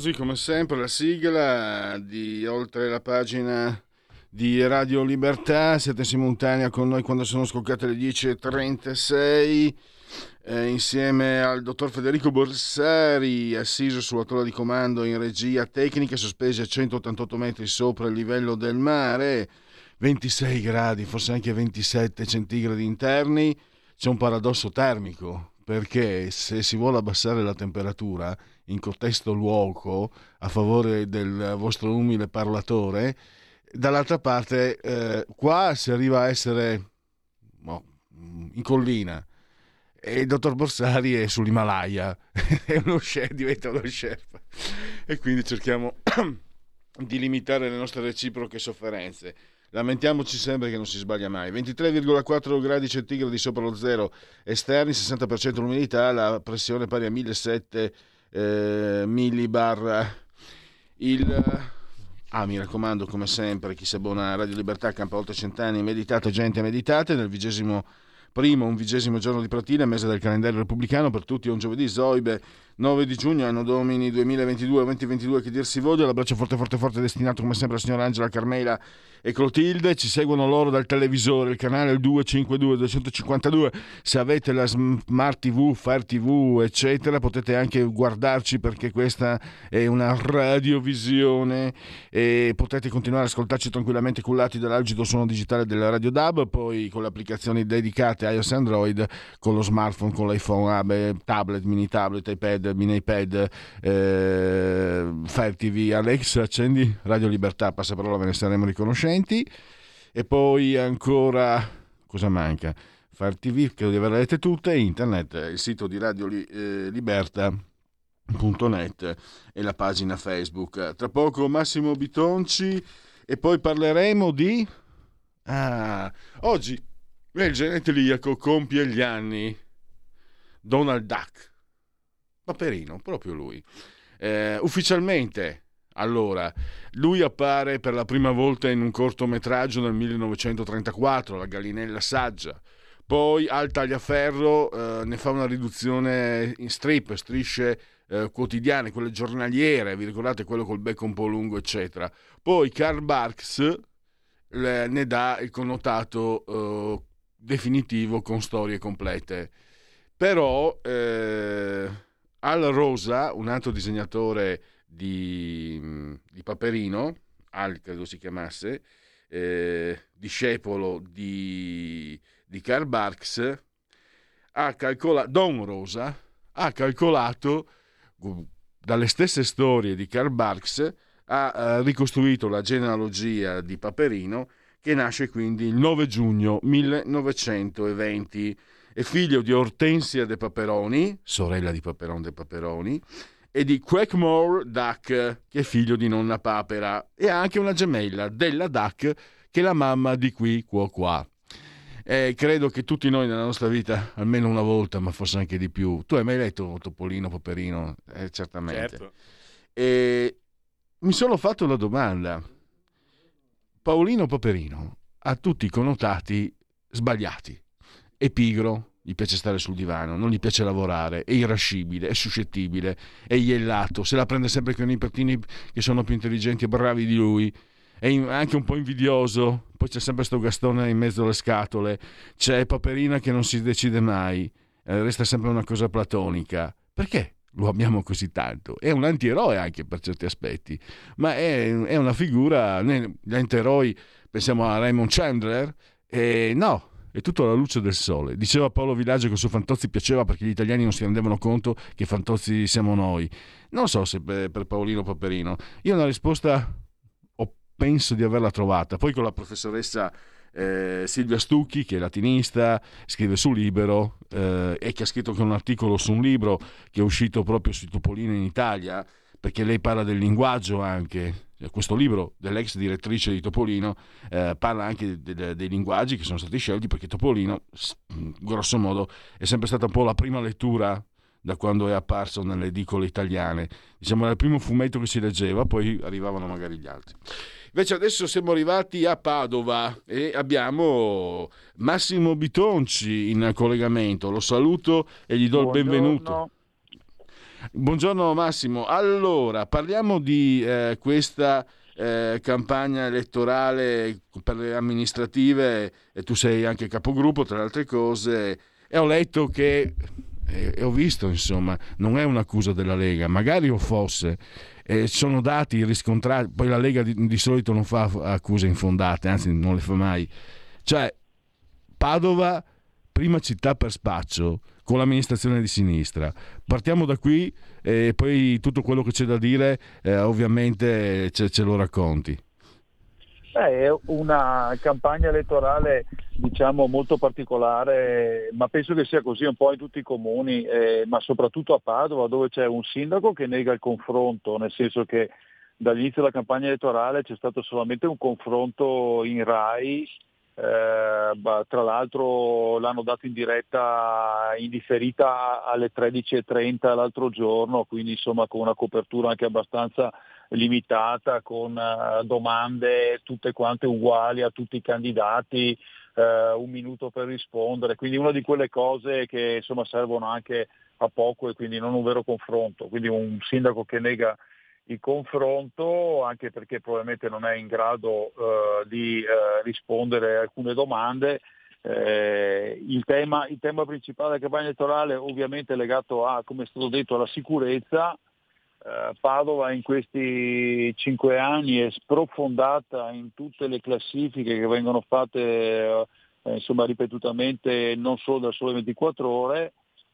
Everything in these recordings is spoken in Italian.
Applausi come sempre la sigla di oltre la pagina di Radio Libertà. Siete simultanea con noi quando sono scoccate le 10.36 eh, insieme al dottor Federico Borsari assiso sulla tolla di comando in regia tecnica sospesi a 188 metri sopra il livello del mare. 26 gradi forse anche 27 centigradi interni. C'è un paradosso termico perché se si vuole abbassare la temperatura in contesto luogo a favore del vostro umile parlatore, dall'altra parte eh, qua si arriva a essere oh, in collina e il dottor Borsari è sull'Himalaya, è uno chef, diventa uno chef e quindi cerchiamo di limitare le nostre reciproche sofferenze. Lamentiamoci sempre che non si sbaglia mai. 23,4 gradi centigradi sopra lo zero esterni, 60% l'umidità, la pressione pari a 1700 eh, millibar. Il... Ah, mi raccomando, come sempre, chi si abbona a Radio Libertà campa oltre cent'anni, meditate gente, meditate, nel vigesimo primo, un vigesimo giorno di Pratina, mese del calendario repubblicano, per tutti un giovedì, Zoibe, 9 di giugno, anno domini 2022-2022, che dir si voglia, l'abbraccio forte forte forte destinato come sempre alla signora Angela Carmela e Clotilde, ci seguono loro dal televisore, il canale 252 252, se avete la Smart TV, Fire TV, eccetera, potete anche guardarci perché questa è una radiovisione. E potete continuare ad ascoltarci tranquillamente cullati dall'algido suono digitale della Radio DAB, poi con le applicazioni dedicate iOS e Android, con lo smartphone, con l'iPhone, tablet, mini tablet, iPad, mini iPad, eh, Fire TV, Alex, accendi Radio Libertà, passa parola, ve ne saremo riconoscenti conoscenti e poi ancora cosa manca? Far TV, credo di averle lette tutte, internet, il sito di Radio eh, Libertà.net e la pagina Facebook. Tra poco Massimo Bitonci e poi parleremo di... Ah, oggi il geneteliaco compie gli anni. Donald Duck. Paperino, proprio lui. Eh, ufficialmente allora, lui appare per la prima volta in un cortometraggio nel 1934, La gallinella saggia. Poi al tagliaferro eh, ne fa una riduzione in strip, strisce eh, quotidiane, quelle giornaliere, vi ricordate quello col becco un po' lungo, eccetera. Poi Karl Barks le, ne dà il connotato eh, definitivo con storie complete. Però eh, Al Rosa, un altro disegnatore di, di Paperino, Al credo si chiamasse, eh, discepolo di, di Karl Barks, ha calcolato, Don Rosa ha calcolato dalle stesse storie di Karl Barks, ha eh, ricostruito la genealogia di Paperino che nasce quindi il 9 giugno 1920. È figlio di Ortensia de Paperoni, sorella di Paperon de Paperoni, e di Quackmore Duck, che è figlio di nonna Papera, e ha anche una gemella della Duck, che è la mamma di qui, qua, qua. Eh, credo che tutti noi nella nostra vita, almeno una volta, ma forse anche di più, tu hai mai letto Topolino, Paperino? Eh, certamente. Certo. E mi sono fatto una domanda. Paolino Paperino ha tutti i connotati sbagliati. È pigro, gli piace stare sul divano, non gli piace lavorare, è irascibile, è suscettibile, è iellato, se la prende sempre con i nipotini che sono più intelligenti e bravi di lui, è anche un po' invidioso, poi c'è sempre sto Gastone in mezzo alle scatole, c'è Paperina che non si decide mai, eh, resta sempre una cosa platonica. Perché? Lo amiamo così tanto. È un antieroe anche per certi aspetti, ma è, è una figura, gli antieroi, pensiamo a Raymond Chandler, e no, è tutto alla luce del sole. Diceva Paolo Villaggio che su Fantozzi piaceva perché gli italiani non si rendevano conto che Fantozzi siamo noi. Non so se per, per Paolino Paperino. Io una risposta penso di averla trovata. Poi con la professoressa eh, Silvia Stucchi, che è latinista, scrive su Libero eh, e che ha scritto anche un articolo su un libro che è uscito proprio sui Topolino in Italia, perché lei parla del linguaggio anche. Questo libro dell'ex direttrice di Topolino eh, parla anche de- de- dei linguaggi che sono stati scelti perché Topolino, grosso modo, è sempre stata un po' la prima lettura da quando è apparso nelle edicole italiane. Diciamo era il primo fumetto che si leggeva, poi arrivavano magari gli altri. Invece adesso siamo arrivati a Padova e abbiamo Massimo Bitonci in collegamento. Lo saluto e gli do Buongiorno. il benvenuto. Buongiorno Massimo. Allora, parliamo di eh, questa eh, campagna elettorale per le amministrative e tu sei anche capogruppo, tra le altre cose, e ho letto che e ho visto, insomma, non è un'accusa della Lega, magari lo fosse, eh, sono dati riscontrati, poi la Lega di, di, solito non fa accuse infondate, anzi non le fa mai. Cioè, Padova, prima città per spaccio, con l'amministrazione di sinistra. Partiamo da qui e poi tutto quello che c'è da dire eh, ovviamente ce, ce lo racconti. Beh, è una campagna elettorale diciamo molto particolare, ma penso che sia così un po' in tutti i comuni, eh, ma soprattutto a Padova dove c'è un sindaco che nega il confronto, nel senso che dall'inizio della campagna elettorale c'è stato solamente un confronto in RAI, eh, tra l'altro l'hanno dato in diretta indifferita alle 13.30 l'altro giorno, quindi insomma con una copertura anche abbastanza limitata con uh, domande tutte quante uguali a tutti i candidati, uh, un minuto per rispondere, quindi una di quelle cose che insomma servono anche a poco e quindi non un vero confronto, quindi un sindaco che nega il confronto anche perché probabilmente non è in grado uh, di rispondere a alcune domande. Eh, il, tema, il, tema, principale della campagna elettorale ovviamente è legato a, come è stato detto, alla sicurezza, eh, Padova in questi cinque anni è sprofondata in tutte le classifiche che vengono fatte eh, insomma, ripetutamente non solo da sole 24 ore.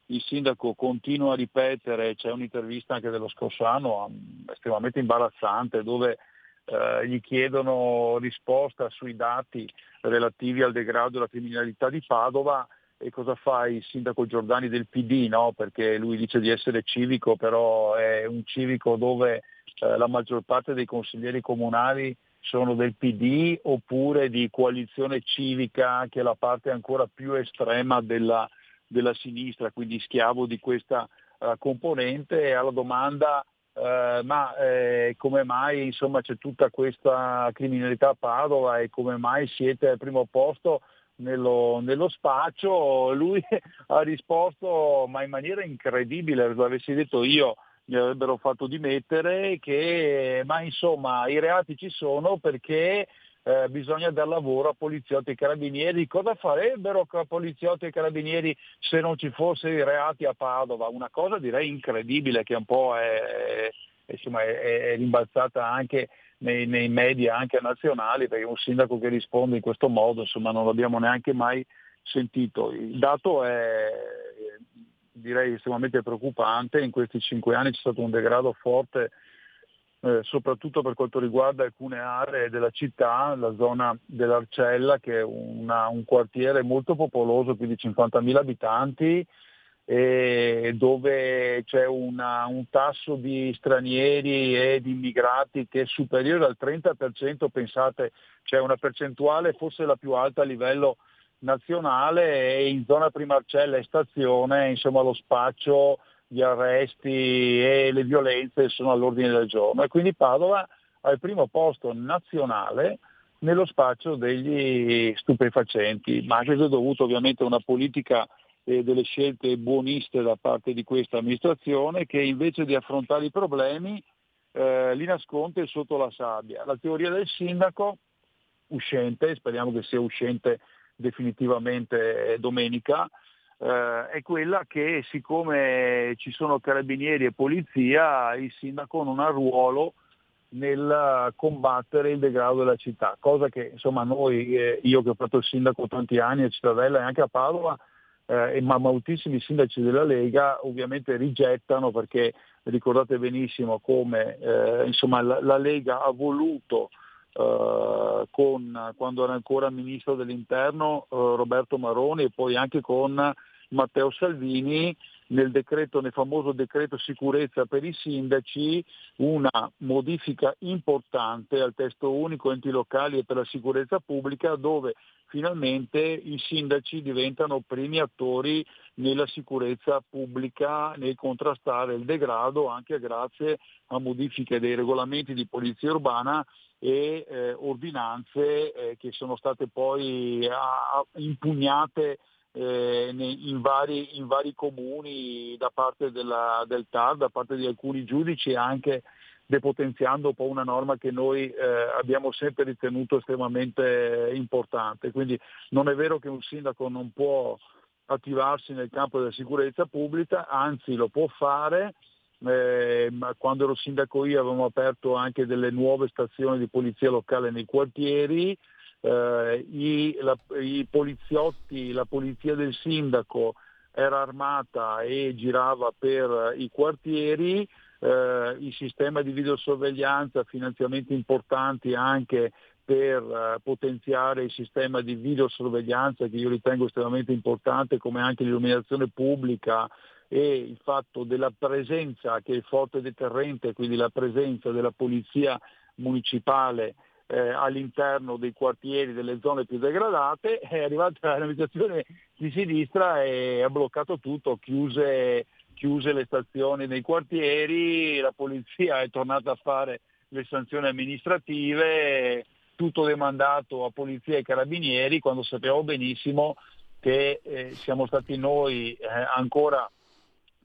Il sindaco continua a ripetere, c'è un'intervista anche dello scorso anno estremamente imbarazzante dove eh, gli chiedono risposta sui dati relativi al degrado della criminalità di Padova e cosa fa il sindaco Giordani del PD, no? perché lui dice di essere civico, però è un civico dove eh, la maggior parte dei consiglieri comunali sono del PD oppure di coalizione civica che è la parte ancora più estrema della, della sinistra, quindi schiavo di questa uh, componente e alla domanda uh, ma eh, come mai insomma, c'è tutta questa criminalità a Padova e come mai siete al primo posto nello, nello spaccio, lui ha risposto ma in maniera incredibile, lo avessi detto io mi avrebbero fatto dimettere, che ma insomma i reati ci sono perché eh, bisogna dar lavoro a poliziotti e carabinieri. Cosa farebbero poliziotti e carabinieri se non ci fossero i reati a Padova? Una cosa direi incredibile che un po' è, è, insomma, è, è rimbalzata anche nei, nei, media anche nazionali, perché un sindaco che risponde in questo modo insomma, non l'abbiamo neanche mai sentito. Il dato è direi estremamente preoccupante, in questi cinque anni c'è stato un degrado forte eh, soprattutto per quanto riguarda alcune aree della città, la zona dell'Arcella che è una, un quartiere molto popoloso, più di 50.000 abitanti, eh, dove c'è una, un tasso di stranieri e di immigrati che è superiore al 30%, pensate c'è una percentuale forse la più alta a livello nazionale e in zona Primarcella e stazione insomma lo spaccio, gli arresti e le violenze sono all'ordine del giorno e quindi Padova ha il primo posto nazionale nello spaccio degli stupefacenti, ma questo è dovuto ovviamente a una politica e delle scelte buoniste da parte di questa amministrazione che invece di affrontare i problemi eh, li nasconde sotto la sabbia. La teoria del sindaco uscente, speriamo che sia uscente definitivamente domenica, eh, è quella che siccome ci sono carabinieri e polizia, il sindaco non ha ruolo nel combattere il degrado della città, cosa che insomma noi, eh, io che ho fatto il sindaco tanti anni a Cittadella e anche a Padova, eh, ma moltissimi sindaci della Lega ovviamente rigettano perché ricordate benissimo come eh, insomma, la, la, Lega ha voluto eh, con, quando era ancora ministro dell'interno eh, Roberto Maroni e poi anche con Matteo Salvini nel, decreto, nel famoso decreto sicurezza per i sindaci una modifica importante al testo unico enti locali e per la sicurezza pubblica dove finalmente i sindaci diventano primi attori nella sicurezza pubblica, nel contrastare il degrado anche grazie a modifiche dei regolamenti di polizia urbana e eh, ordinanze eh, che sono state poi a, impugnate eh, in, vari, in, vari, comuni da parte della, del TAR, da parte di alcuni giudici anche depotenziando un po' una norma che noi eh, abbiamo sempre ritenuto estremamente importante. Quindi non è vero che un sindaco non può attivarsi nel campo della sicurezza pubblica, anzi lo può fare. Eh, quando ero sindaco io avevamo aperto anche delle nuove stazioni di polizia locale nei quartieri, eh, i, la, i poliziotti, la polizia del sindaco era armata e girava per i quartieri, eh, il sistema di videosorveglianza, finanziamenti importanti anche per eh, potenziare il sistema di videosorveglianza che io ritengo estremamente importante, come anche l'illuminazione pubblica e il fatto della presenza che è forte deterrente, quindi la presenza della polizia municipale eh, all'interno dei quartieri delle zone più degradate, è arrivata l'amministrazione di sinistra e ha bloccato tutto, chiuse, chiuse le stazioni nei quartieri, la polizia è tornata a fare le sanzioni amministrative, tutto demandato a polizia e carabinieri quando sappiamo benissimo che eh, siamo stati noi eh, ancora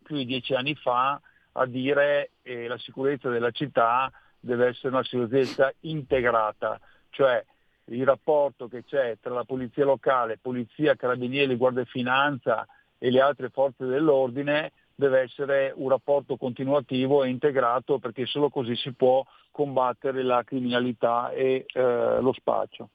più di dieci anni fa a dire eh, la sicurezza della città deve essere una sicurezza integrata, cioè il rapporto che c'è tra la polizia locale, polizia, carabinieri, guardia e finanza e le altre forze dell'ordine deve essere un rapporto continuativo e integrato perché solo così si può combattere la criminalità e eh, lo spaccio.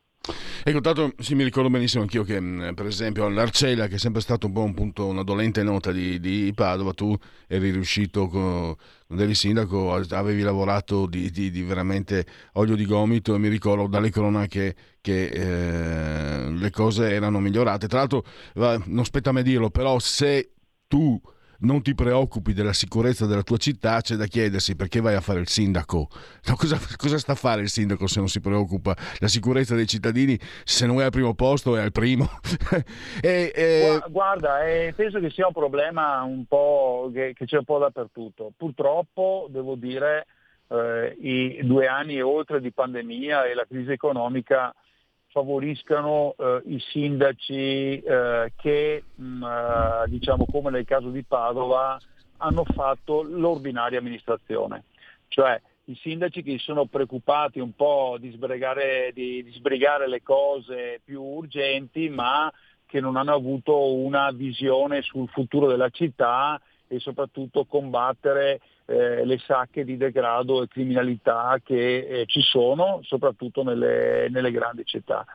Ecco, tanto sì, mi ricordo benissimo anch'io che, mm, per esempio, l'Arcella, che è sempre stato un po' un punto, una dolente nota di, di Padova, tu eri riuscito, con, quando eri sindaco, avevi lavorato di, di, di, veramente olio di gomito e mi ricordo dalle cronache che eh, le cose erano migliorate. Tra l'altro, non spetta a me dirlo, però se tu non ti preoccupi della sicurezza della tua città, c'è da chiedersi perché vai a fare il sindaco. No, cosa, cosa, sta a fare il sindaco se non si preoccupa? La sicurezza dei cittadini, se non è al primo posto, è al primo. e, e... Guarda, eh, penso che sia un problema un po' che, che c'è un po' dappertutto. Purtroppo, devo dire, eh, i due anni e oltre di pandemia e la crisi economica favoriscano eh, i sindaci eh, che, mh, mm, eh, diciamo come nel caso di Padova, hanno fatto l'ordinaria amministrazione. Cioè i sindaci che si sono preoccupati un po' di sbrigare, di, di sbrigare le cose più urgenti, ma che non hanno avuto una visione sul futuro della città e soprattutto combattere eh, le sacche di degrado e criminalità che eh, ci sono, soprattutto nelle, nelle, grandi città.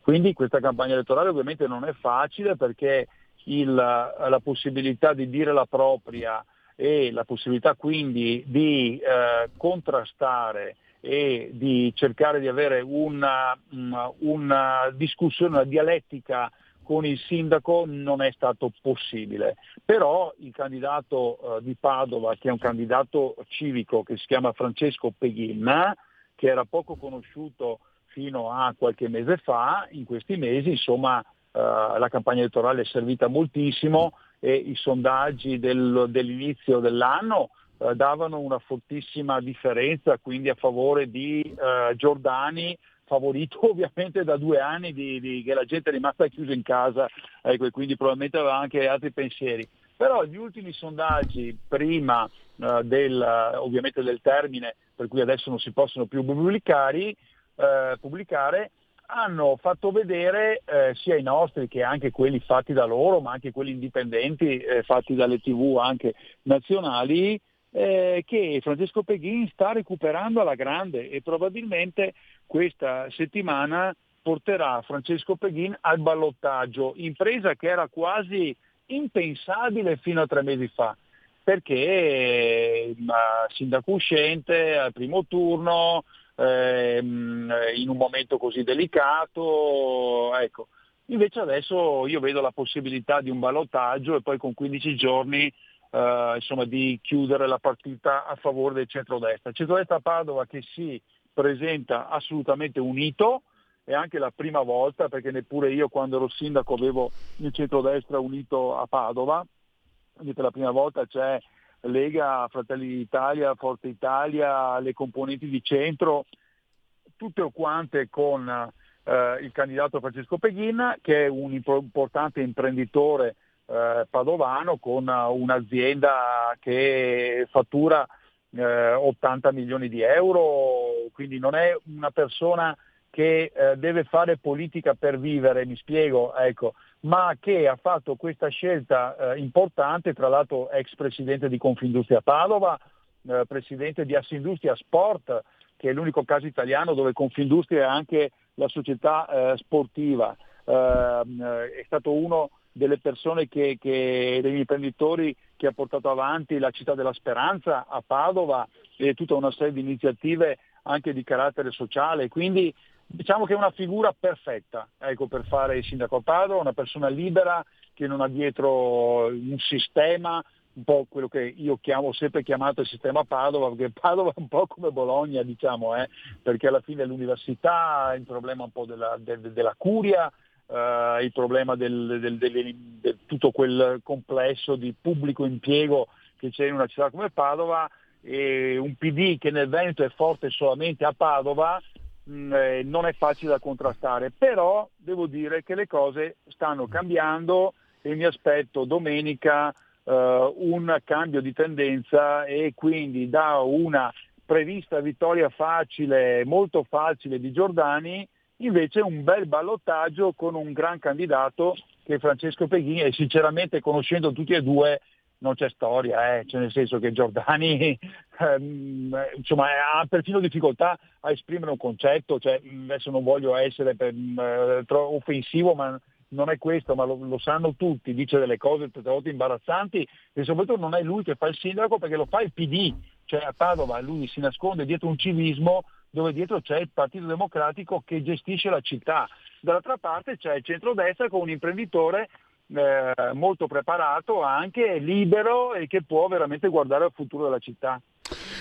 Quindi questa campagna elettorale ovviamente non è facile perché il, la possibilità di dire la propria e la possibilità quindi di eh, contrastare e di cercare di avere una, una, una discussione, una dialettica con il sindaco non è stato possibile. Però il candidato eh, di Padova, che è un candidato civico che si chiama Francesco Peghin, che era poco conosciuto fino a qualche mese fa, in questi mesi insomma eh, la campagna elettorale è servita moltissimo e i sondaggi del, dell'inizio dell'anno eh, davano una fortissima differenza quindi a favore di eh, Giordani favorito ovviamente da due anni di, di, che la gente è rimasta chiusa in casa ecco, e quindi probabilmente aveva anche altri pensieri. Però gli ultimi sondaggi prima uh, del, ovviamente del termine per cui adesso non si possono più pubblicare, uh, pubblicare hanno fatto vedere eh, sia i nostri che anche quelli fatti da loro, ma anche quelli indipendenti eh, fatti dalle tv anche nazionali, eh, che Francesco Peghin sta recuperando alla grande e probabilmente questa settimana porterà Francesco Peghin al ballottaggio, impresa che era quasi impensabile fino a tre mesi fa, perché eh, sindaco uscente al primo turno, ehm, in un momento così delicato. Ecco. Invece adesso io vedo la possibilità di un ballottaggio e poi con 15 giorni eh, insomma, di chiudere la partita a favore del centrodestra. Centrodestra Padova che si presenta assolutamente unito, è anche la prima volta perché neppure io quando ero sindaco avevo il centrodestra unito a Padova, quindi per la prima volta c'è Lega, Fratelli d'Italia, Forza Italia, le componenti di centro, tutte o quante con eh, il candidato Francesco Peghin che è un importante imprenditore eh, padovano con un'azienda che fattura eh, 80 milioni di euro, quindi non è una persona che eh, deve fare politica per vivere, mi spiego, ecco, ma che ha fatto questa scelta eh, importante, tra l'altro ex presidente di Confindustria Padova, eh, presidente di Assindustria Sport, che è l'unico caso italiano dove Confindustria è anche la società eh, sportiva. È stato uno delle persone che, che, degli imprenditori che ha portato avanti la città della speranza a Padova e tutta una serie di iniziative anche di carattere sociale. Quindi diciamo che è una figura perfetta ecco, per fare il sindaco a Padova, una persona libera che non ha dietro un sistema, un po' quello che io chiamo sempre chiamato il sistema Padova, perché Padova è un po' come Bologna, diciamo, eh, perché alla fine l'università, il problema un po' della, de, della curia, eh, il problema del, del, del, del, tutto quel complesso di pubblico impiego che c'è in una città come Padova, e un PD che nel Veneto è forte solamente a Padova, Mm, eh, non è facile da contrastare, però devo dire che le cose stanno cambiando e mi aspetto domenica eh, un cambio di tendenza e quindi da una prevista vittoria facile, molto facile di Giordani, invece un bel ballottaggio con un gran candidato che è Francesco Peghini e sinceramente conoscendo tutti e due non c'è storia, eh. cioè nel senso che Giordani ehm, insomma, ha perfino difficoltà a esprimere un concetto, cioè, adesso non voglio essere per, eh, offensivo, ma non è questo, ma lo, lo, sanno tutti, dice delle cose tante volte imbarazzanti e soprattutto non è lui che fa il sindaco perché lo fa il PD, cioè a Padova lui si nasconde dietro un civismo dove dietro c'è il Partito Democratico che gestisce la città. Dall'altra parte c'è il centrodestra con un imprenditore eh, molto preparato, anche libero e che può veramente guardare al futuro della città.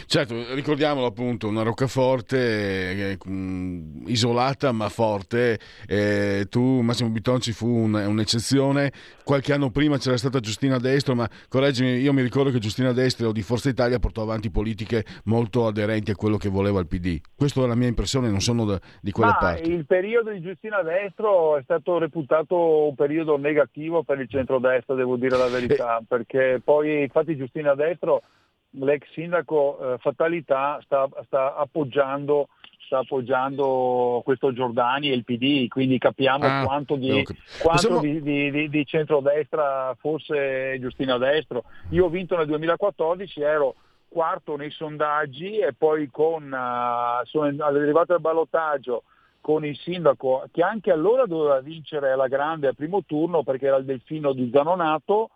Certo, ricordiamolo appunto, una roccaforte eh, mm, isolata ma forte. Eh, tu, Massimo Bitonci, fu un, un'eccezione. Qualche anno prima c'era stata Giustina Destro, ma correggimi, io mi ricordo che Giustina Destro di Forza Italia portò avanti politiche molto aderenti a quello che voleva il PD. Questa è la mia impressione, non sono da, di quelle ma parti. Il periodo di Giustina Destro è stato reputato un periodo negativo per il centrodestra, devo dire la verità, eh. perché poi infatti Giustina Destro l'ex sindaco eh, Fatalità sta, sta, appoggiando, sta, appoggiando, questo Giordani e il PD, quindi capiamo ah, quanto, di, quanto Possiamo... di, di, di, centrodestra fosse Giustina Destro. Io ho vinto nel 2014, ero quarto nei sondaggi e poi con, uh, sono arrivato al ballottaggio con il sindaco che anche allora doveva vincere la grande al primo turno perché era il delfino di Zanonato,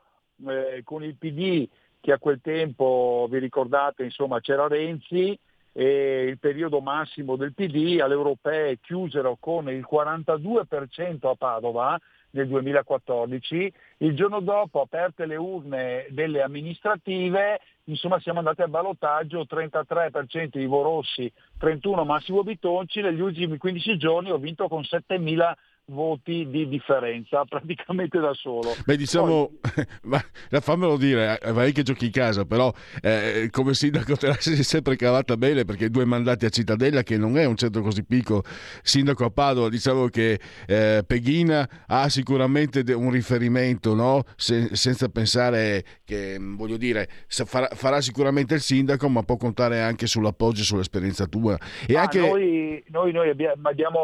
eh, con il PD che a quel tempo, vi ricordate, insomma, c'era Renzi e il periodo massimo del PD alle europee chiusero con il 42% a Padova nel 2014, il giorno dopo aperte le urne delle amministrative, insomma siamo andati al ballottaggio, 33% Ivo Rossi, 31 Massimo Bitonci, negli ultimi 15 giorni ho vinto con 7.000 voti di differenza praticamente da solo. Beh, diciamo, Poi... fammelo dire, eh, vai che giochi in casa, però eh, come sindaco te la sei sempre cavata bene perché due mandati a Cittadella, che non è un centro così piccolo, sindaco a Padova, diciamo che eh, Peghina ha sicuramente un riferimento, no? Se, senza pensare che, mm, voglio dire, farà, farà, sicuramente il sindaco, ma può contare anche sull'appoggio e sull'esperienza tua. E ah, anche... noi, noi, noi abbiamo, abbiamo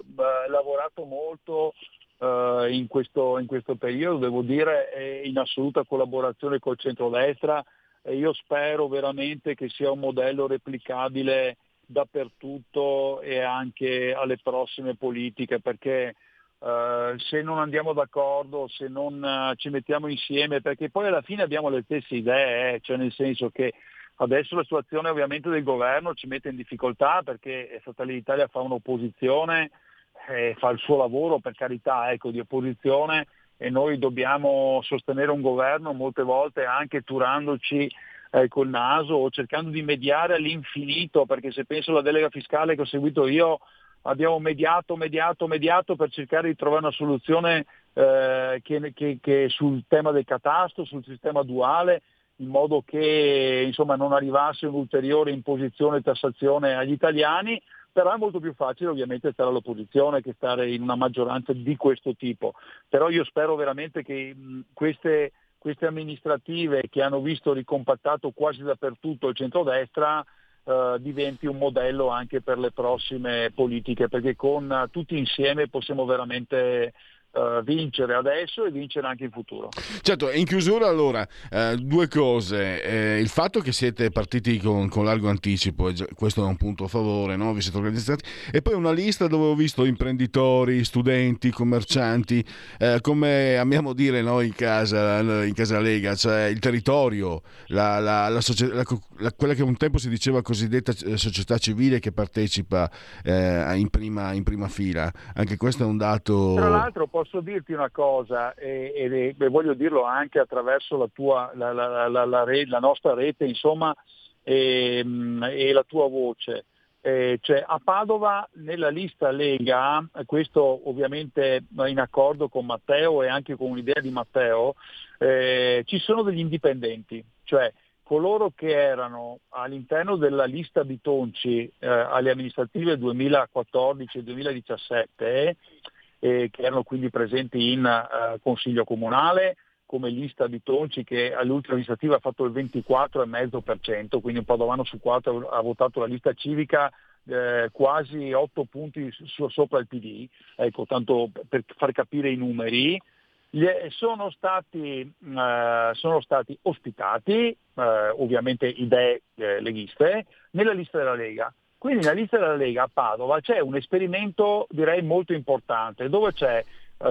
eh, lavorato molto molto eh, in, questo, in, questo, periodo, devo dire, in assoluta collaborazione col centrodestra e io spero veramente che sia un modello replicabile dappertutto e anche alle prossime politiche perché Uh, se non andiamo d'accordo, se non uh, ci mettiamo insieme, perché poi alla fine abbiamo le stesse idee, eh? cioè nel senso che Adesso la situazione ovviamente del governo ci mette in difficoltà perché Fratelli d'Italia fa un'opposizione, eh, fa il suo lavoro per carità ecco, di opposizione e noi dobbiamo sostenere un governo molte volte anche turandoci eh, col naso o cercando di mediare all'infinito, perché se penso alla delega fiscale che ho seguito io, abbiamo mediato, mediato, mediato per cercare di trovare una soluzione eh, che, che, che sul tema del catasto, sul sistema duale, in modo che insomma, non arrivasse un'ulteriore imposizione e tassazione agli italiani, è molto più facile ovviamente stare all'opposizione che stare in una maggioranza di questo tipo. Però io spero veramente che queste queste amministrative che hanno visto ricompattato quasi dappertutto il centrodestra eh, diventi un modello anche per le prossime politiche, perché con tutti insieme possiamo veramente uh, vincere adesso e vincere anche in futuro. Certo, in chiusura allora, eh, due cose. Eh, il fatto che siete partiti con, con largo anticipo, questo è un punto a favore, no? vi siete organizzati, e poi una lista dove ho visto imprenditori, studenti, commercianti, eh, come amiamo dire noi in casa, in casa Lega, cioè il territorio, la, la, la, la, quella che un tempo si diceva cosiddetta eh, società civile che partecipa eh, in prima, in prima fila. Anche questo è un dato... Tra l'altro posso dirti una cosa e, e, e voglio dirlo anche attraverso la, tua, la, la, la nostra rete insomma, e, e, la tua voce. Eh, cioè, a Padova nella lista Lega, questo ovviamente in accordo con Matteo e anche con un'idea di Matteo, eh, ci sono degli indipendenti, cioè coloro che erano all'interno della lista Bitonci eh, alle amministrative 2014 e 2017 eh, che erano quindi presenti in eh, Consiglio Comunale, come lista di Tonci che all'ultima amministrativa ha fatto il 24,5%, quindi un Padovano su 4 ha votato la lista civica eh, quasi 8 punti su, sopra il PD, ecco, tanto per far capire i numeri. Sono stati, eh, sono stati ospitati, eh, ovviamente idee eh, leghiste, nella lista della Lega. Quindi nella lista della Lega a Padova c'è un esperimento direi molto importante dove eh,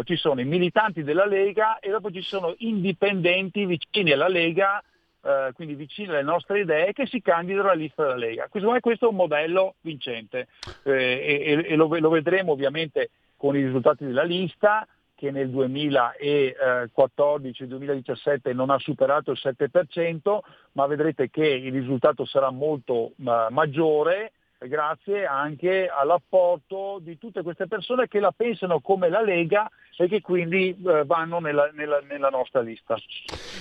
ci sono i militanti della Lega e dopo ci sono indipendenti vicini alla Lega, eh, quindi vicini alle nostre idee, che si candidano alla lista della Lega. Questo, questo è un modello vincente eh, e, e lo, lo, vedremo ovviamente con i risultati della lista che nel 2014-2017 non ha superato il 7%, ma vedrete che il risultato sarà molto uh, maggiore grazie anche all'apporto di tutte queste persone che la pensano come la Lega e che quindi eh, vanno nella, nella, nella, nostra lista.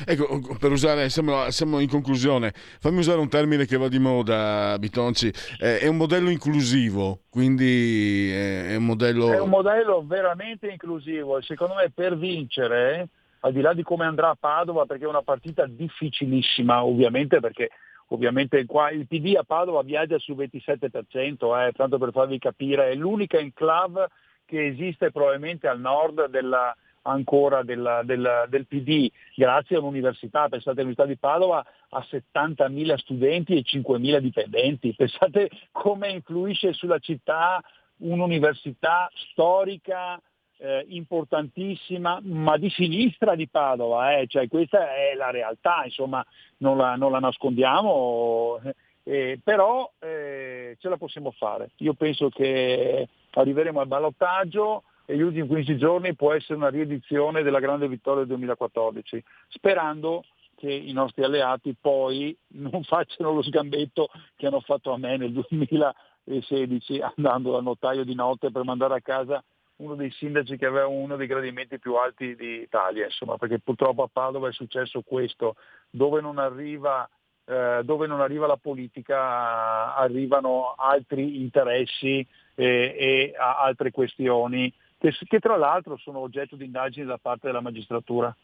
Ecco, per usare, siamo, siamo, in conclusione, fammi usare un termine che va di moda, Bitonci, eh, è un modello inclusivo, quindi è, è un modello... È un modello veramente inclusivo e secondo me per vincere, al di là di come andrà a Padova, perché è una partita difficilissima ovviamente perché ovviamente qua. Il PD a Padova viaggia sul 27%, eh, tanto per farvi capire, è l'unica enclave che esiste probabilmente al nord della, ancora della, della, del PD, grazie all'università, pensate all'Università di Padova ha 70.000 studenti e 5.000 dipendenti, pensate come influisce sulla città un'università storica, eh, importantissima, ma di sinistra di Padova, eh? cioè, questa è la realtà, insomma, non la, non la nascondiamo, eh, però eh, ce la possiamo fare. Io penso che arriveremo al ballottaggio e gli ultimi 15 giorni può essere una riedizione della grande vittoria del 2014, sperando che i nostri alleati poi non facciano lo sgambetto che hanno fatto a me nel 2016 andando dal notaio di notte per mandare a casa uno dei sindaci che aveva uno dei gradimenti più alti d'Italia, insomma, perché purtroppo a Padova è successo questo, dove non arriva, eh, dove non arriva la politica arrivano altri interessi eh, e altre questioni che, che tra l'altro sono oggetto di indagini da parte della magistratura.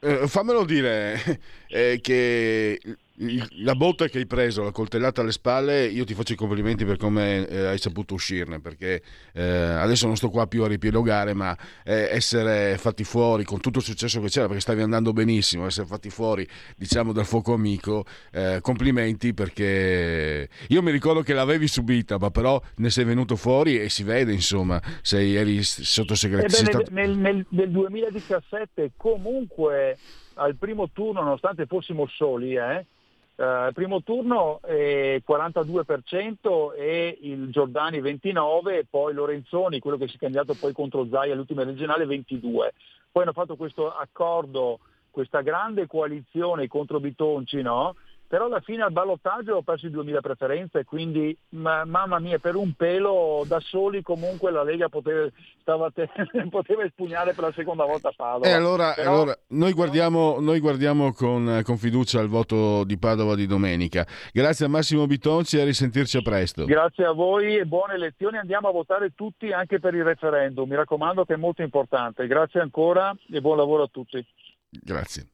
Eh, fammelo dire eh, che la botta che hai preso, la coltellata alle spalle, io ti faccio i complimenti per come eh, hai saputo uscirne, perché eh, adesso non sto qua più a ripielogare, ma eh, essere fatti fuori con tutto il successo che c'era, perché stavi andando benissimo, essere fatti fuori, diciamo, dal fuoco amico, eh, complimenti perché io mi ricordo che l'avevi subita, ma però ne sei venuto fuori e si vede, insomma, sei eri sottosegretario. Nel, nel, nel, nel 2017 comunque al primo turno, nonostante fossimo soli, eh, Uh, primo turno eh, 42% e il Giordani 29%, poi Lorenzoni, quello che si è candidato poi contro Zai all'ultima regionale 22%. Poi hanno fatto questo accordo, questa grande coalizione contro Bitonci, no? Però alla fine al ballottaggio ho perso i 2000 preferenze, quindi ma, mamma mia, per un pelo da soli comunque la Lega poteva, te, poteva espugnare per la seconda volta Padova. E allora, però, allora noi guardiamo, noi guardiamo con, con, fiducia il voto di Padova di domenica. Grazie a Massimo Bitonci e a risentirci a presto. Grazie a voi e buone elezioni. Andiamo a votare tutti anche per il referendum. Mi raccomando che è molto importante. Grazie ancora e buon lavoro a tutti. Grazie.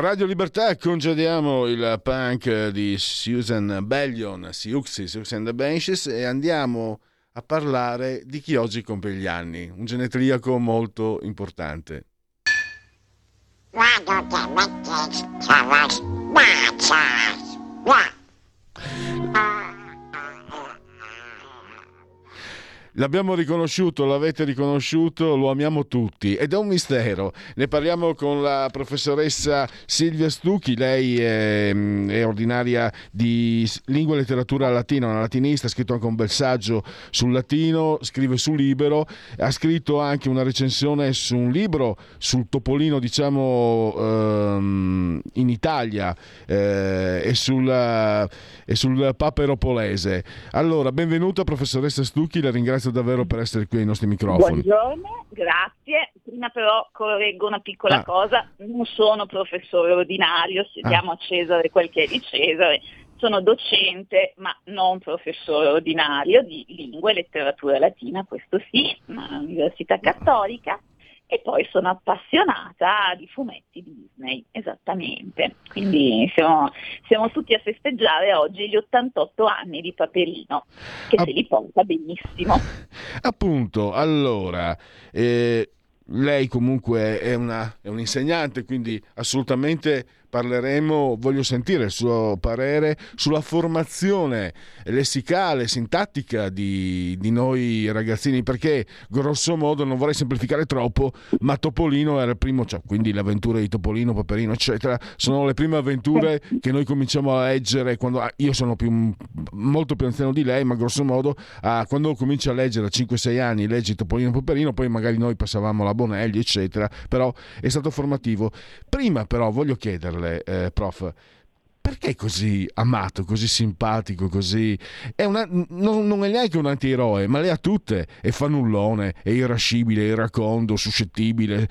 Radio Libertà congediamo il punk di Susan Bellion, Siuxi, and the Benches e andiamo a parlare di chi oggi compie gli anni, un genetriaco molto importante. L'abbiamo riconosciuto, l'avete riconosciuto, lo amiamo tutti ed è un mistero. Ne parliamo con la professoressa Silvia Stucchi, lei è, mm, è ordinaria di lingua e letteratura latina, una latinista, ha scritto anche un bel saggio sul latino, scrive su Libero, ha scritto anche una recensione su un libro sul topolino, diciamo, ehm, in Italia eh, e, sul, e sul papero polese. Allora, benvenuta professoressa Stucchi, la ringrazio ringrazio davvero per essere qui ai nostri microfoni. Buongiorno, grazie. Prima però correggo una piccola ah. cosa, non sono professore ordinario, se ah. diamo a Cesare quel che è di Cesare, sono docente ma non professore ordinario di lingua e letteratura latina, questo sì, ma all'Università Cattolica e poi sono appassionata di fumetti Disney, esattamente. Quindi siamo, siamo tutti a festeggiare oggi gli 88 anni di Paperino, che App- se li porta benissimo. Appunto, allora, eh, lei comunque è, una, è un insegnante, quindi assolutamente parleremo, voglio sentire il suo parere sulla formazione lessicale, sintattica di, di, noi ragazzini, perché grosso modo, non vorrei semplificare troppo, ma Topolino era il primo, cioè, quindi le avventure di Topolino, Paperino, eccetera, sono le prime avventure che noi cominciamo a leggere quando ah, io sono più, molto più anziano di lei, ma grosso modo ah, quando cominci a leggere a 5-6 anni, leggi Topolino, Paperino, poi magari noi passavamo la Bonelli, eccetera, però è stato formativo. Prima però voglio chiederle chiederle, eh, prof, perché è così amato, così simpatico, così... Una, non, non, è neanche un antieroe, ma le ha tutte. È fanullone, è irascibile, iracondo, suscettibile,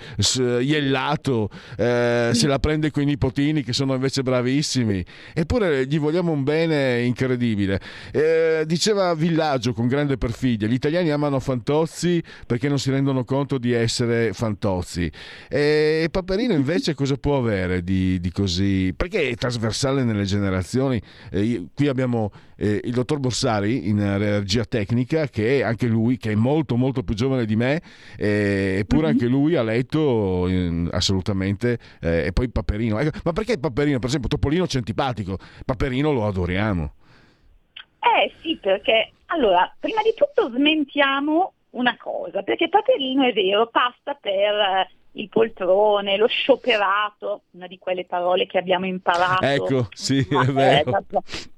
iellato, eh, se la prende con i nipotini che sono invece bravissimi. Eppure gli vogliamo un bene incredibile. Eh, diceva Villaggio con grande perfidia, gli italiani amano Fantozzi perché non si rendono conto di essere Fantozzi. E Paperino invece cosa può avere di, di così... Perché è trasversale nelle generazioni. Eh, qui abbiamo eh, il dottor Borsari in regia tecnica, che è anche lui, che è molto molto più giovane di me, eh, eppure mm-hmm. anche lui ha letto assolutamente, eh, e poi Paperino. Ecco, ma perché Paperino? Per esempio Topolino c'è antipatico, Paperino lo adoriamo. Eh sì, perché allora, prima di tutto smentiamo una cosa, perché Paperino è vero, passa per eh, il poltrone, lo scioperato, una di quelle parole che abbiamo imparato ecco, sì, è eh. Da,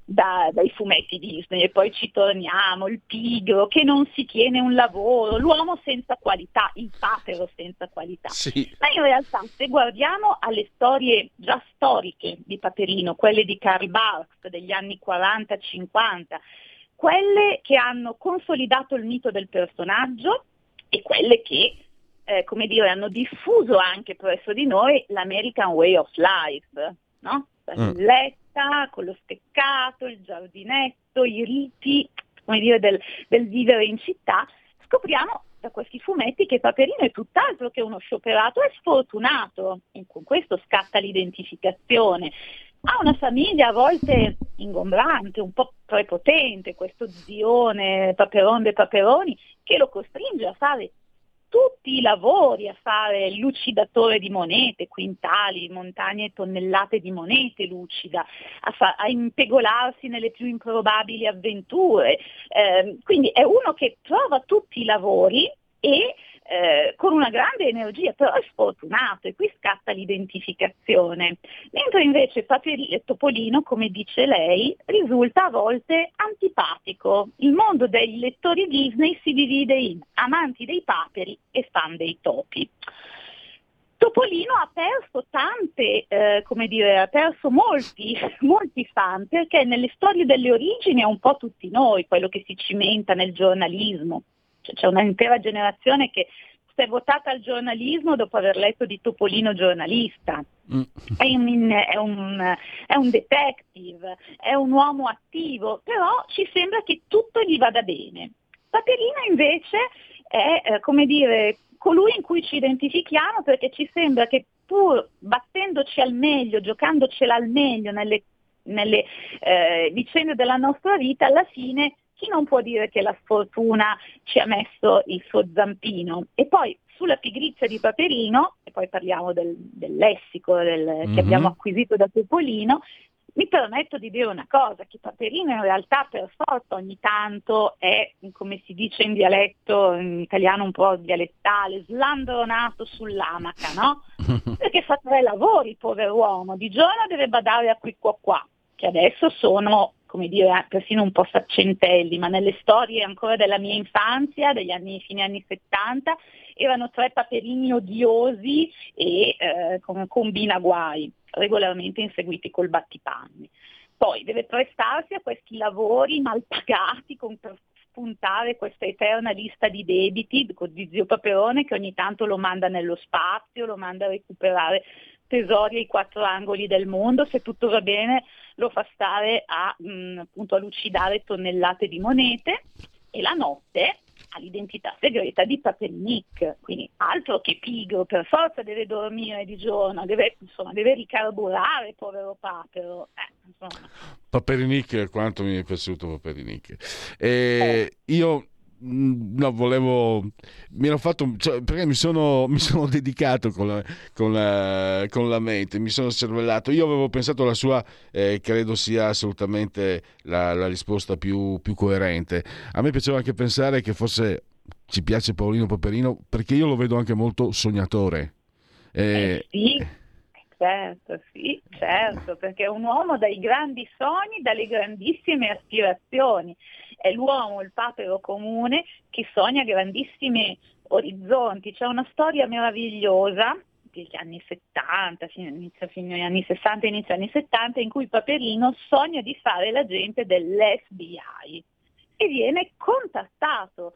da, dai fumetti Disney e poi ci torniamo, il pigro che non si tiene un lavoro, l'uomo senza qualità, il papero senza qualità. Sì. Ma in realtà se guardiamo alle storie già storiche di Paperino, quelle di Karl Barks degli anni 40-50, quelle che hanno consolidato il mito del personaggio e quelle che eh, come dire, hanno diffuso anche presso di noi l'American Way of Life, no? La villetta mm. con lo steccato, il giardinetto, i riti, come dire, del, del vivere in città, scopriamo da questi fumetti che Paperino è tutt'altro che uno scioperato, è sfortunato, e con questo scatta l'identificazione. Ha una famiglia a volte ingombrante, un po' prepotente, questo zione Paperon de Paperoni, che lo costringe a fare tutti i lavori a fare lucidatore di monete, quintali, montagne e tonnellate di monete lucida, a, fa- a impegolarsi nelle più improbabili avventure. Eh, quindi è uno che trova tutti i lavori e eh, con una grande energia, però è sfortunato e qui scatta l'identificazione. Mentre invece Paperi- Topolino, come dice lei, risulta a volte antipatico. Il mondo dei lettori Disney si divide in amanti dei paperi e fan dei topi. Topolino ha perso tante, eh, come dire, ha perso molti, molti fan perché nelle storie delle origini è un po' tutti noi, quello che si cimenta nel giornalismo cioè, c'è un'intera generazione che si è votata al giornalismo dopo aver letto di Topolino giornalista. Mm. È, un, è, un, è un detective, è un uomo attivo, però ci sembra che tutto gli vada bene. Paperino invece è, eh, come dire, colui in cui ci identifichiamo perché ci sembra che pur battendoci al meglio, giocandocela al meglio nelle, nelle eh, vicende della nostra vita, alla fine chi non può dire che la sfortuna ci ha messo il suo zampino? E poi sulla pigrizia di Paperino, e poi parliamo del, del lessico del, mm-hmm. che abbiamo acquisito da Topolino, mi permetto di dire una cosa, che Paperino in realtà per forza ogni tanto è, come si dice in dialetto, in italiano un po' dialettale, slandronato sull'amaca, no? Perché fa tre lavori, povero uomo, di giorno deve badare a qui qua qua, che adesso sono come dire, persino un po' saccentelli, ma nelle storie ancora della mia infanzia, degli anni, fine anni 70, erano tre paperini odiosi e eh, con combina guai, regolarmente inseguiti col battipanni. Poi deve prestarsi a questi lavori mal pagati con, per spuntare questa eterna lista di debiti di zio Paperone che ogni tanto lo manda nello spazio, lo manda a recuperare tesori ai quattro angoli del mondo, se tutto va bene lo fa stare a, mh, mm, appunto, a lucidare tonnellate di monete e la notte ha l'identità segreta di Papernic, quindi altro che pigro, per forza deve dormire di giorno, deve, insomma, deve ricarburare, povero Papero. Eh, Paperinic, quanto mi è piaciuto Paperinic. E eh. Io no, volevo. Mi ero fatto. Cioè, perché mi sono, mi sono dedicato con la, con, la, con la, mente, mi sono cervellato. Io avevo pensato la sua, eh, credo sia assolutamente la, la risposta più, più, coerente. A me piaceva anche pensare che fosse. Ci piace Paolino Paperino perché io lo vedo anche molto sognatore. Eh, eh sì. Certo, sì, certo, perché è un uomo dai grandi sogni, dalle grandissime aspirazioni è l'uomo, il papero comune che sogna grandissimi orizzonti. C'è una storia meravigliosa degli anni 70, inizio, fino agli anni 60, inizio anni 70, in cui Paperino sogna di fare l'agente dell'FBI e viene contattato.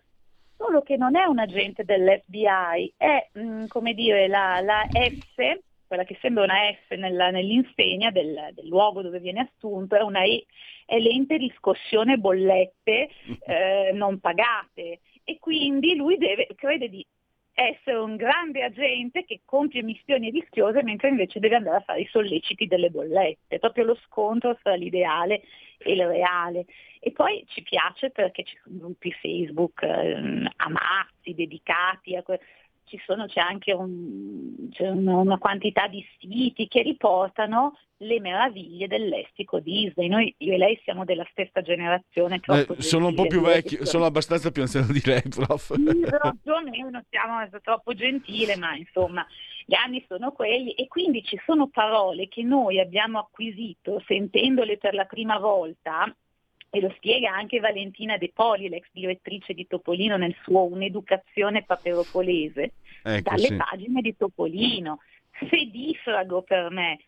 Solo che non è un agente dell'FBI, è mh, mm, come dire la, la S quella che sembra una F nella, nell'insegna del, del, luogo dove viene assunto, è, una e, è l'ente di scossione bollette eh, non pagate e quindi lui deve, crede di essere un grande agente che compie missioni rischiose mentre invece deve andare a fare i solleciti delle bollette, proprio lo scontro tra l'ideale e il reale. E poi ci piace perché ci sono gruppi Facebook eh, amati, dedicati a questo sono, c'è anche un, c'è una quantità di siti che riportano le meraviglie del lessico Disney. Noi, io e lei siamo della stessa generazione. Eh, sono un po' più vecchio, sono abbastanza più anziano di lei, prof. più o meno siamo troppo gentile, ma insomma gli anni sono quelli e quindi ci sono parole che noi abbiamo acquisito sentendole per la prima volta e lo spiega anche Valentina De Poli, l'ex direttrice di Topolino, nel suo Un'educazione paperopolese, ecco, dalle sì. pagine di Topolino. Sedifrago per me,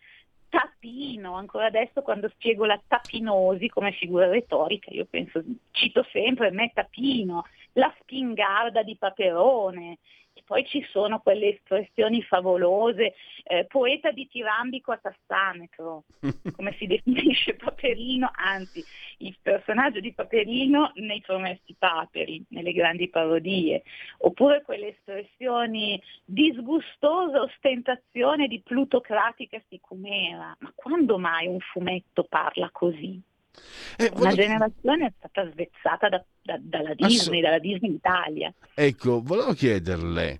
tapino, ancora adesso quando spiego la tapinosi come figura retorica, io penso, cito sempre me tapino, la spingarda di Paperone, poi ci sono quelle espressioni favolose, eh, poeta di tirambico a tassametro, come si definisce Paperino, anzi il personaggio di Paperino nei Promessi Paperi, nelle grandi parodie, oppure quelle espressioni disgustosa ostentazione di plutocratica sicumera, ma quando mai un fumetto parla così? Eh, Una volevo... generazione è stata svezzata da, da, dalla Disney, Ass... dalla Disney Italia. Ecco, volevo chiederle,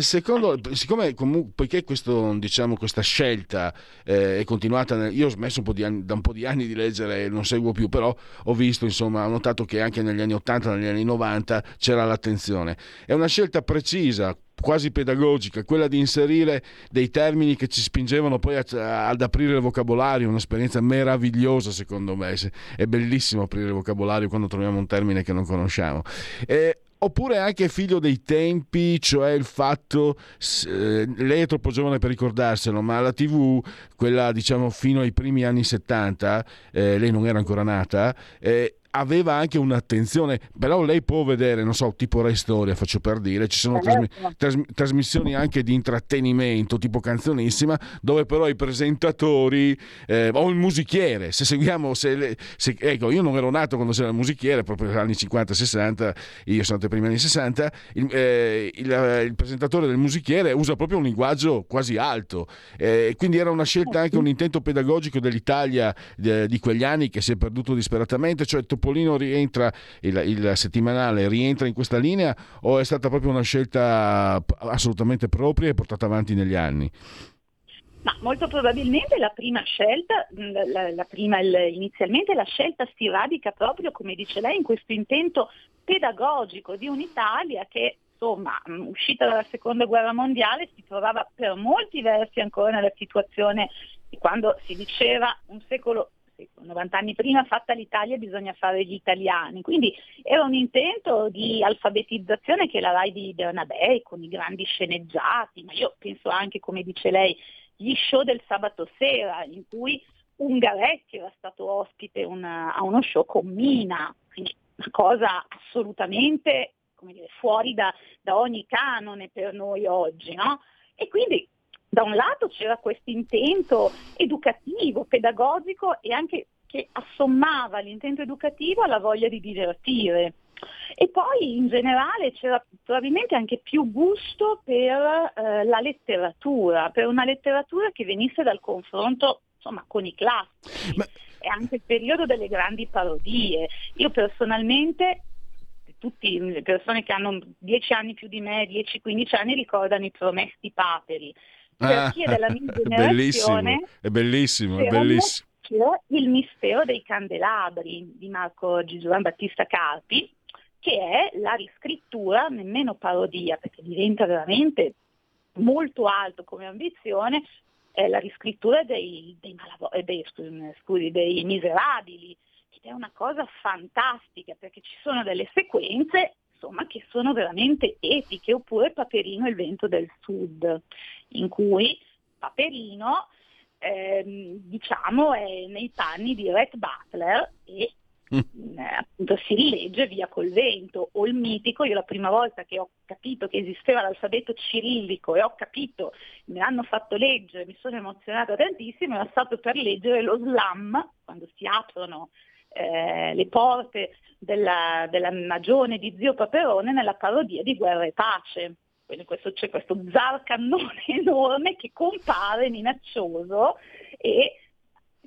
secondo, siccome comunque, poiché questo, diciamo, questa scelta eh, è continuata, nel, io ho smesso un anni, da un po' di anni di leggere, non seguo più, però ho visto, insomma, ho notato che anche negli anni 80, negli anni 90 c'era l'attenzione. È una scelta precisa, quasi pedagogica, quella di inserire dei termini che ci spingevano poi a, ad aprire il vocabolario, un'esperienza meravigliosa secondo me, è bellissimo aprire il vocabolario quando troviamo un termine che non conosciamo. E oppure anche figlio dei tempi, cioè il fatto, eh, lei è troppo giovane per ricordarselo, ma la TV, quella diciamo fino ai primi anni 70, eh, lei non era ancora nata, eh, aveva anche un'attenzione, però lei può vedere, non so, tipo Rai Storia, faccio per dire, ci sono trasmi- tras- trasmissioni anche di intrattenimento, tipo canzonissima, dove però i presentatori eh, o il musichiere, se seguiamo, se, le, se, ecco, io non ero nato quando c'era il musichiere, proprio negli anni 50-60, io sono nato primi anni 60, il, eh, il, il, presentatore del musichiere usa proprio un linguaggio quasi alto, eh, quindi era una scelta anche un intento pedagogico dell'Italia eh, di quegli anni che si è perduto disperatamente, cioè Topolino rientra, il, il, settimanale rientra in questa linea o è stata proprio una scelta assolutamente propria e portata avanti negli anni? Ma molto probabilmente la prima scelta, la, la prima, inizialmente la scelta si radica proprio, come dice lei, in questo intento pedagogico di un'Italia che insomma, uscita dalla seconda guerra mondiale si trovava per molti versi ancora nella situazione di quando si diceva un secolo 90 anni prima fatta l'Italia bisogna fare gli italiani, quindi era un intento di alfabetizzazione che la RAI di Bernabé con i grandi sceneggiati, ma io penso anche, come dice lei, gli show del sabato sera in cui Ungaretti era stato ospite una, a uno show con Mina, quindi una cosa assolutamente dire, fuori da, da, ogni canone per noi oggi, no? E quindi da un lato c'era questo intento educativo, pedagogico e anche che assommava l'intento educativo alla voglia di divertire. E poi in generale c'era probabilmente anche più gusto per eh, la letteratura, per una letteratura che venisse dal confronto insomma, con i classici. Ma... E anche il periodo delle grandi parodie. Io personalmente tutte le persone che hanno 10 anni più di me, 10-15 anni, ricordano i promessi paperi per ah, chi è della mia generazione è bellissimo, è bellissimo. Il mistero dei candelabri di Marco Giovan Battista Carpi, che è la riscrittura, nemmeno parodia, perché diventa veramente molto alto come ambizione, è la riscrittura dei, dei, malavo- eh, dei, scusi, dei miserabili, ed è una cosa fantastica perché ci sono delle sequenze insomma, che sono veramente epiche, oppure Paperino e il vento del sud, in cui Paperino ehm, diciamo è nei panni di Rhett Butler e mm. eh, appunto si rilegge via col vento o il mitico, io la prima volta che ho capito che esisteva l'alfabeto cirillico e ho capito, me l'hanno fatto leggere, mi sono emozionata tantissimo, era stato per leggere lo slam, quando si aprono eh, le porte della, della magione di Zio Paperone nella parodia di Guerra e Pace. Quindi questo, c'è questo zar cannone enorme che compare minaccioso e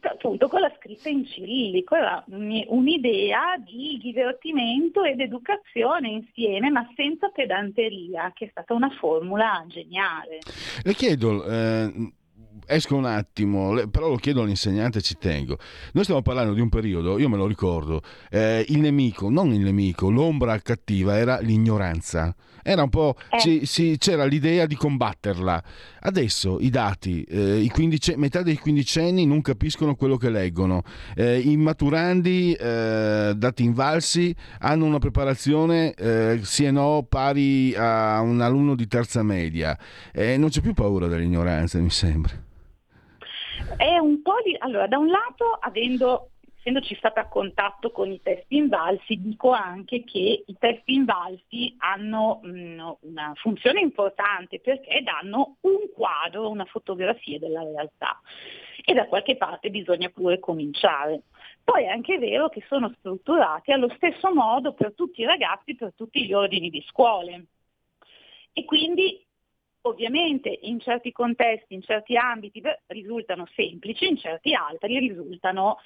appunto con la scritta in cirillico, era un'idea di divertimento ed educazione insieme ma senza pedanteria, che è stata una formula geniale. Le chiedo, eh, esco un attimo, però lo chiedo all'insegnante, ci tengo. Noi stiamo parlando di un periodo, io me lo ricordo, eh, il nemico, non il nemico, l'ombra cattiva era l'ignoranza. Era un po', eh. ci, ci, c'era l'idea di combatterla. Adesso i dati, eh, i quindice, metà dei quindicenni non capiscono quello che leggono. Eh, I maturandi, eh, dati invalsi, hanno una preparazione eh, sì e no pari a un alunno di terza media. non c'è più paura dell'ignoranza, mi sembra. È un po' di... Allora, da un lato, avendo, essendoci stata a contatto con i testi invalsi, dico anche che i testi invalsi hanno mm, una funzione importante perché danno un quadro, una fotografia della realtà e da qualche parte bisogna pure cominciare. Poi è anche vero che sono strutturati allo stesso modo per tutti i ragazzi, per tutti gli ordini di scuole. E quindi Ovviamente in certi contesti, in certi ambiti risultano semplici, in certi altri risultano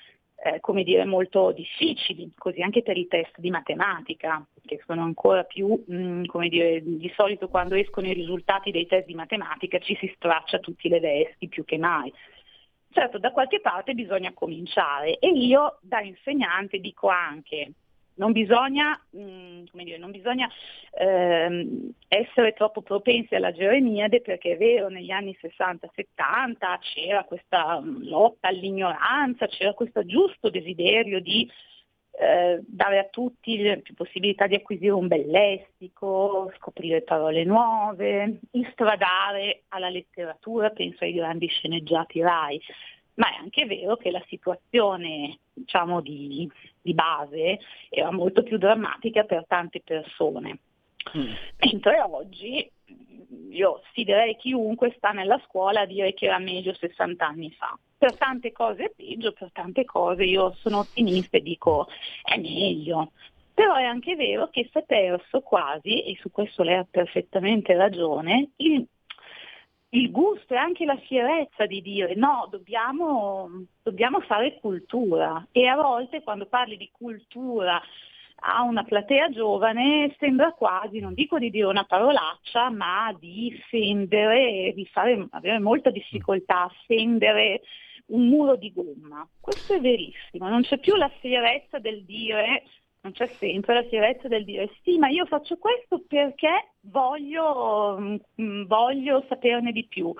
eh, come dire, molto difficili, così anche per i test di matematica, che sono ancora più, mh, mm, come dire, di solito quando escono i risultati dei test di matematica ci si straccia tutti le vesti più che mai. Certo, da qualche parte bisogna cominciare e io da insegnante dico anche non bisogna, mh, mm, dire, non bisogna ehm, essere troppo propensi alla Geremiade perché è vero, negli anni 60-70 c'era questa mm, lotta all'ignoranza, c'era questo giusto desiderio di eh, dare a tutti più possibilità di acquisire un bel lessico, scoprire parole nuove, istradare alla letteratura, penso ai grandi sceneggiati RAI ma è anche vero che la situazione diciamo, di, di base era molto più drammatica per tante persone. Mm. Mentre oggi io sfiderei chiunque sta nella scuola a dire che era meglio 60 anni fa. Per tante cose è peggio, per tante cose io sono ottimista e dico è meglio. Però è anche vero che si è perso quasi, e su questo lei ha perfettamente ragione, il, il gusto e anche la fierezza di dire no, dobbiamo, dobbiamo fare cultura. E a volte quando parli di cultura a una platea giovane sembra quasi, non dico di dire una parolaccia, ma di fendere, di fare, avere molta difficoltà a fendere un muro di gomma. Questo è verissimo, non c'è più la fierezza del dire, non c'è sempre la fierezza del dire sì, ma io faccio questo perché voglio, mm, voglio saperne di più.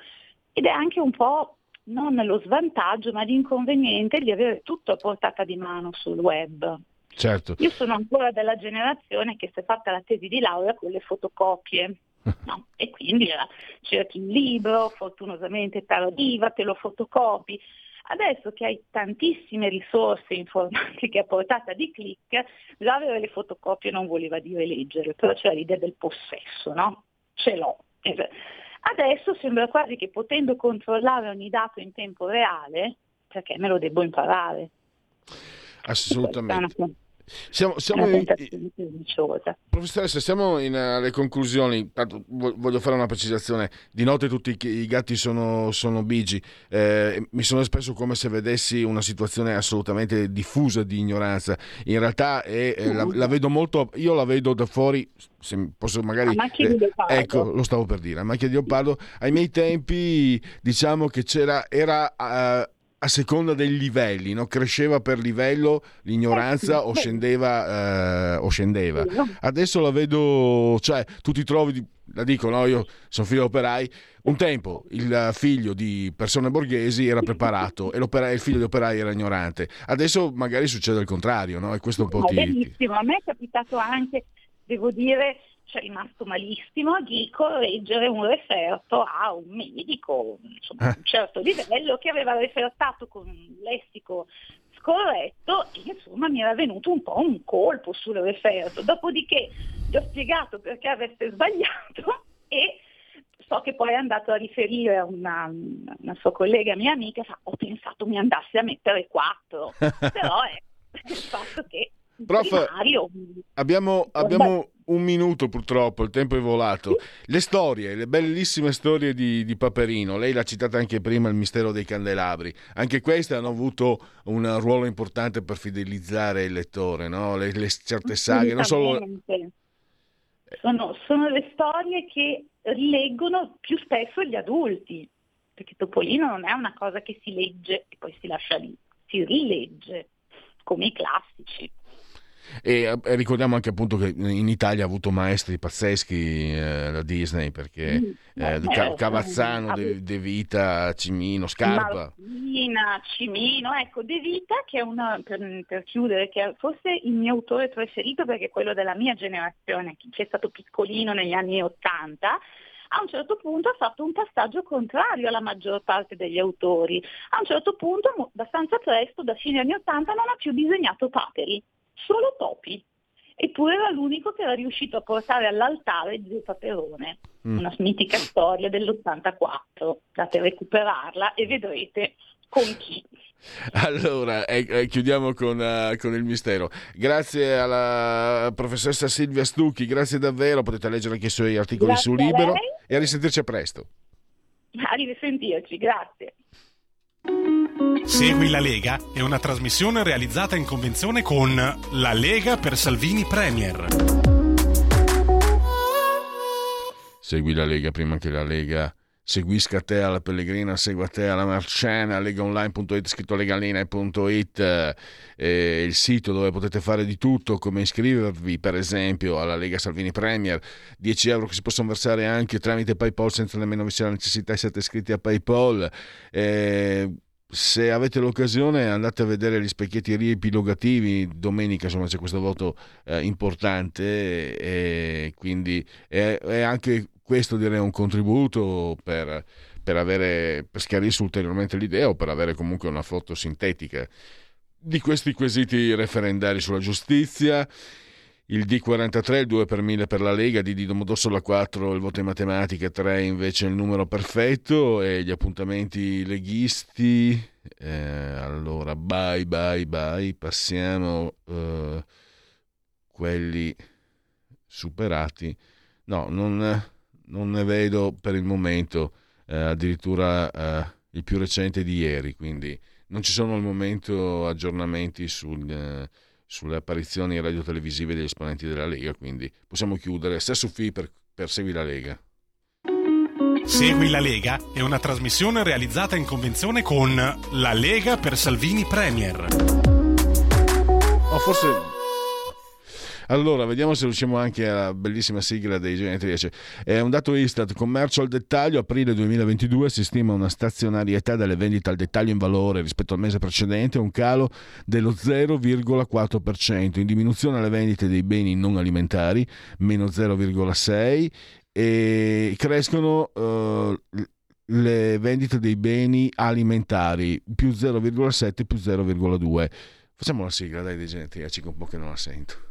Ed è anche un po' non lo svantaggio, ma l'inconveniente di avere tutto a portata di mano sul web. Certo. Io sono ancora della generazione che si è fatta la tesi di laurea con le fotocopie. No? E quindi eh, cerchi un libro, fortunosamente tardiva, te lo fotocopi. Adesso che hai tantissime risorse informatiche a portata di clic, già avere le fotocopie non voleva dire leggere, però c'era l'idea del possesso, no? Ce l'ho. Adesso sembra quasi che potendo controllare ogni dato in tempo reale, perché me lo devo imparare. Assolutamente. Siamo, siamo in, professoressa, siamo in, alle conclusioni. Voglio fare una precisazione. Di notte tutti i, gatti sono, sono bigi. Eh, mi sono espresso come se vedessi una situazione assolutamente diffusa di ignoranza. In realtà è, eh, la, la, vedo molto. Io la vedo da fuori. Se posso magari. Eh, ecco, lo stavo per dire. A macchia di leopardo. Ai miei tempi, diciamo che c'era. Era, uh, a seconda dei livelli, no? cresceva per livello l'ignoranza o scendeva, eh, o scendeva. Adesso la vedo, cioè tu ti trovi, la dico, no? io sono figlio operai, un tempo il figlio di persone borghesi era preparato e il figlio di operai era ignorante, adesso magari succede il contrario no? e questo è un po' ti... Benissimo, a me è capitato anche, devo dire, ci è rimasto malissimo di correggere un referto a un medico insomma, di un certo livello che aveva refertato con un lessico scorretto e insomma mi era venuto un po' un colpo sul referto. Dopodiché gli ho spiegato perché avesse sbagliato e so che poi è andato a riferire a una, una sua collega mia amica, fa, ho pensato mi andassi a mettere quattro, però è il fatto che Prof, primario, abbiamo, abbiamo un minuto purtroppo, il tempo è volato. Le storie, le bellissime storie di, di, Paperino, lei l'ha citata anche prima, il mistero dei candelabri, anche queste hanno avuto un ruolo importante per fidelizzare il lettore, no? le, le, certe saghe, non solo... Sono, sono le storie che rileggono più spesso gli adulti, perché Topolino non è una cosa che si legge e poi si lascia lì, si rilegge come i classici. E eh, ricordiamo anche appunto che in Italia ha avuto maestri pazzeschi eh, la Disney perché mm, eh, eh, Cavazzano, De, De, Vita, Cimino, Scarpa. Martina, Cimino, ecco De Vita che è una, per, per chiudere, che è forse il mio autore preferito perché è quello della mia generazione, che è stato piccolino negli anni Ottanta a un certo punto ha fatto un passaggio contrario alla maggior parte degli autori. A un certo punto, abbastanza presto, da fine anni Ottanta, non ha più disegnato paperi solo topi. Eppure era l'unico che era riuscito a portare all'altare Zio Paperone, mm. una mitica storia dell'84. Andate a recuperarla e vedrete con chi. Allora, eh, eh, chiudiamo con, uh, con, il mistero. Grazie alla professoressa Silvia Stucchi, grazie davvero, potete leggere anche i suoi articoli grazie su Libero e a risentirci a presto. A risentirci, grazie. Segui la Lega è una trasmissione realizzata in convenzione con La Lega per Salvini Premier. Segui la Lega prima che la Lega seguisca te alla Pellegrina, segua te alla Marciana, legaonline.it, scritto legaline.it, eh, il sito dove potete fare di tutto, come iscrivervi per esempio alla Lega Salvini Premier, 10 euro che si possono versare anche tramite PayPal senza nemmeno vi sia la necessità essere iscritti a PayPal. Eh, se avete l'occasione andate a vedere gli specchietti riepilogativi domenica insomma c'è questo voto eh, importante e quindi è, è, anche questo direi un contributo per, per, avere, per schiarirsi ulteriormente l'idea o per avere comunque una foto sintetica di questi quesiti referendari sulla giustizia. Il D43, il 2 per 1000 per la Lega, di Domodossola 4 il voto in matematica, 3 invece il numero perfetto e gli appuntamenti leghisti. Eh, allora, bye bye bye, passiamo eh, quelli superati. No, non, non, ne vedo per il momento, eh, addirittura eh, il più recente di ieri, quindi non ci sono al momento aggiornamenti sul, eh, sulle apparizioni radio-televisive degli esponenti della Lega, quindi possiamo chiudere. Stesso fee per, per Segui la Lega. Segui la Lega è una trasmissione realizzata in convenzione con La Lega per Salvini Premier. O oh, forse allora, vediamo se riusciamo anche alla bellissima sigla dei genetriaci. È un dato Istat, commercio al dettaglio, aprile 2022 si stima una stazionarietà delle vendite al dettaglio in valore rispetto al mese precedente, un calo dello 0,4%, in diminuzione alle vendite dei beni non alimentari, meno 0,6%, e crescono... Uh, le vendite dei beni alimentari più 0,7 più 0,2 facciamo la sigla dai dei genetriaci un po' che non la sento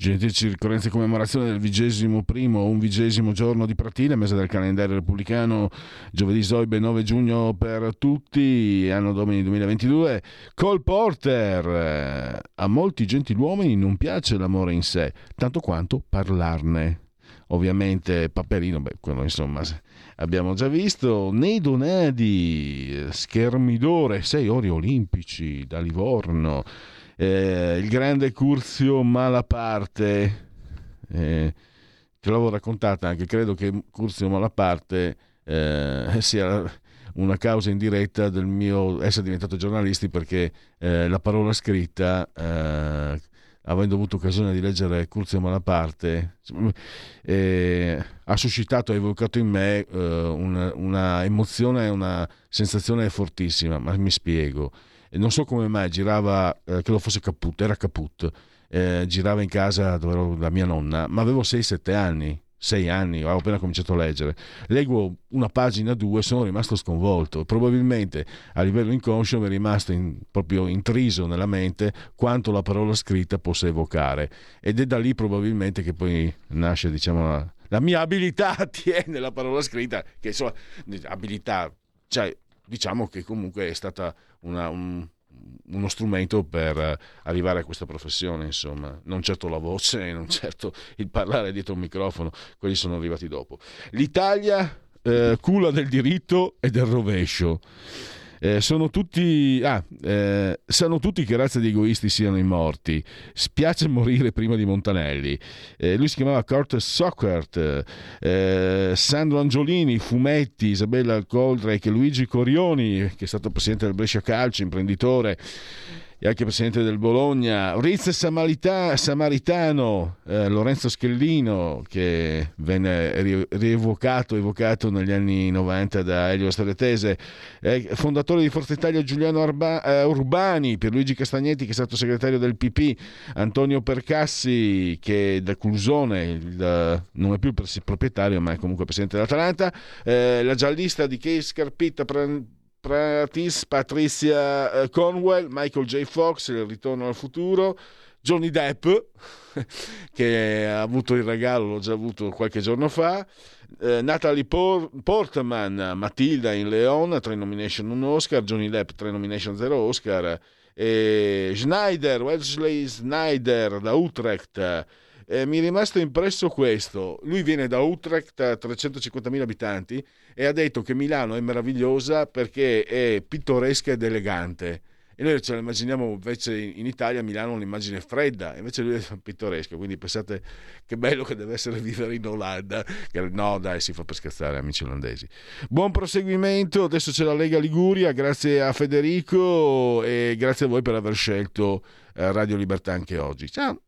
Genetici ricorrenze e commemorazione del vigesimo primo o vigesimo giorno di Pratile, mese del calendario repubblicano, giovedì Zoibe 9 giugno per tutti, anno domini 2022. Cole Porter, a molti gentiluomini non piace l'amore in sé, tanto quanto parlarne. Ovviamente Paperino, beh, quello insomma abbiamo già visto. Neido Nadi, schermidore, sei ori olimpici da Livorno eh, il grande Curzio Malaparte, eh, te l'avevo raccontata anche, credo che Curzio Malaparte eh, sia una causa indiretta del mio essere diventato giornalisti perché eh, la parola scritta eh, avendo avuto occasione di leggere Curzio Malaparte, eh, ha suscitato, ha evocato in me eh, una, una, emozione una sensazione fortissima, ma mi spiego non so come mai girava, eh, credo fosse Caput, era Caput, eh, girava in casa dove ero da mia nonna, ma avevo 6-7 anni, 6 anni, avevo appena cominciato a leggere. Leggo una pagina, due, sono rimasto sconvolto. Probabilmente a livello inconscio mi è rimasto in, proprio intriso nella mente quanto la parola scritta possa evocare. Ed è da lì probabilmente che poi nasce, diciamo, la, la mia abilità tiene la parola scritta, che insomma, abilità, cioè diciamo che comunque è stata una, un, uno strumento per arrivare a questa professione, insomma, non certo la voce, non certo il parlare dietro un microfono, quelli sono arrivati dopo. L'Italia eh, culla del diritto e del rovescio. Eh, sono tutti, ah, eh, sanno tutti che razza di egoisti siano i morti. Spiace morire prima di Montanelli. Eh, lui si chiamava Kurt Sockert, eh, Sandro Angiolini, fumetti, Isabella Coldrake, Luigi Corioni, che è stato presidente del Brescia Calcio, imprenditore e anche presidente del Bologna, Riz Samarita, Samaritano, eh, Lorenzo Schellino, che venne rievocato, evocato negli anni 90 da Elio Staretese, eh, fondatore di Forza Italia Giuliano Arba, eh, Urbani, Pierluigi Castagnetti, che è stato segretario del PP, Antonio Percassi, che da Clusone il, non è più il proprietario, ma è comunque presidente dell'Atalanta, eh, la giallista di Case Scarpitta, Pratis, Patricia eh, Conwell, Michael J. Fox, Il ritorno al futuro, Johnny Depp, che ha avuto il regalo, l'ho già avuto qualche giorno fa, eh, Natalie Por- Portman, Matilda in Leon, tre nomination, un Oscar, Johnny Depp, tre nomination, zero Oscar, e Schneider, Wesley Snyder da Utrecht, eh, mi è rimasto impresso questo. Lui viene da Utrecht, 350.000 abitanti, e ha detto che Milano è meravigliosa perché è pittoresca ed elegante. E noi ce la immaginiamo invece in Italia, Milano, un'immagine fredda, invece lui è pittoresca, quindi pensate che bello che deve essere vivere in Olanda. No, dai, si fa per scherzare, amici olandesi. Buon proseguimento, adesso c'è la Lega Liguria, grazie a Federico e grazie a voi per aver scelto eh, Radio Libertà anche oggi. Ciao!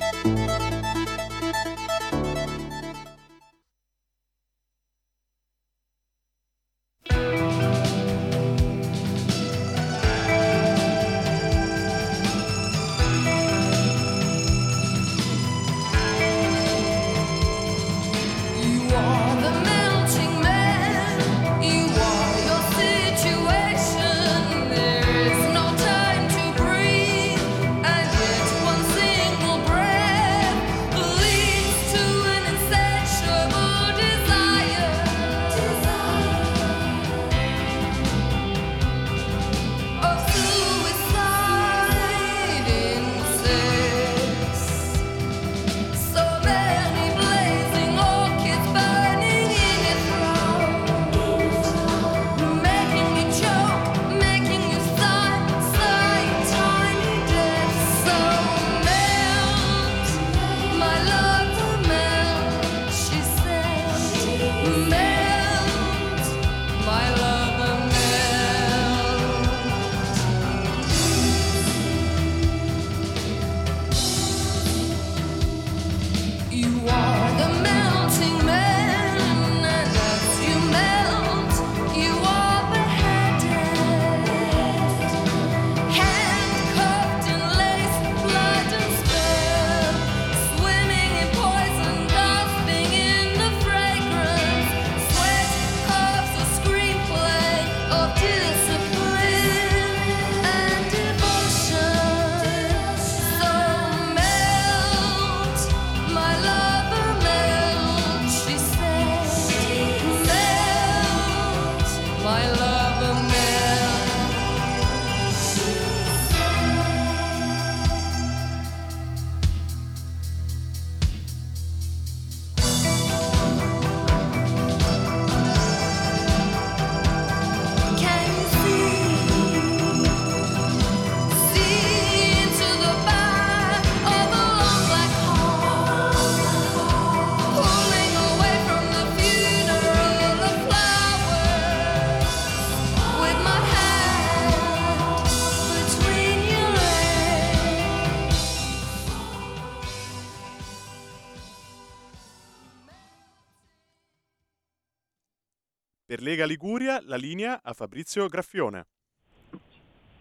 Lega Liguria la linea a Fabrizio Graffione.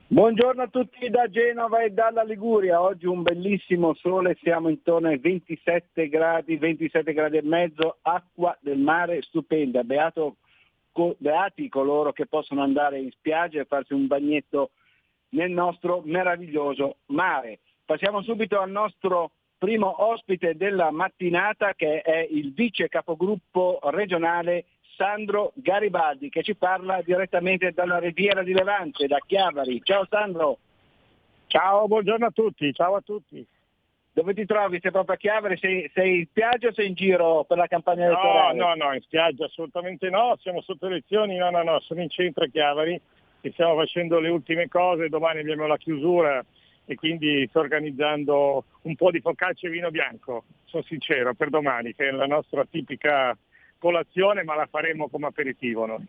Buongiorno a tutti da Genova e dalla Liguria. Oggi un bellissimo sole, siamo intorno ai 27 gradi, 27 gradi e mezzo, acqua del mare stupenda. Beato, beati coloro che possono andare in spiaggia e farsi un bagnetto nel nostro meraviglioso mare. Passiamo subito al nostro primo ospite della mattinata che è il vice capogruppo regionale Sandro Garibaldi che ci parla direttamente dalla Riviera di Levante, da Chiavari. Ciao Sandro. Ciao, buongiorno a tutti, ciao a tutti. Dove ti trovi? Sei proprio a Chiavari? Sei, sei in spiaggia o sei in giro per la campagna No, elettorale? no, no, in spiaggia assolutamente no, siamo sotto elezioni, no, no, no, sono in centro a Chiavari e stiamo facendo le ultime cose, domani abbiamo la chiusura e quindi sto organizzando un po' di focaccia e vino bianco, sono sincero, per domani, che è la nostra tipica colazione, ma la faremo come aperitivo noi.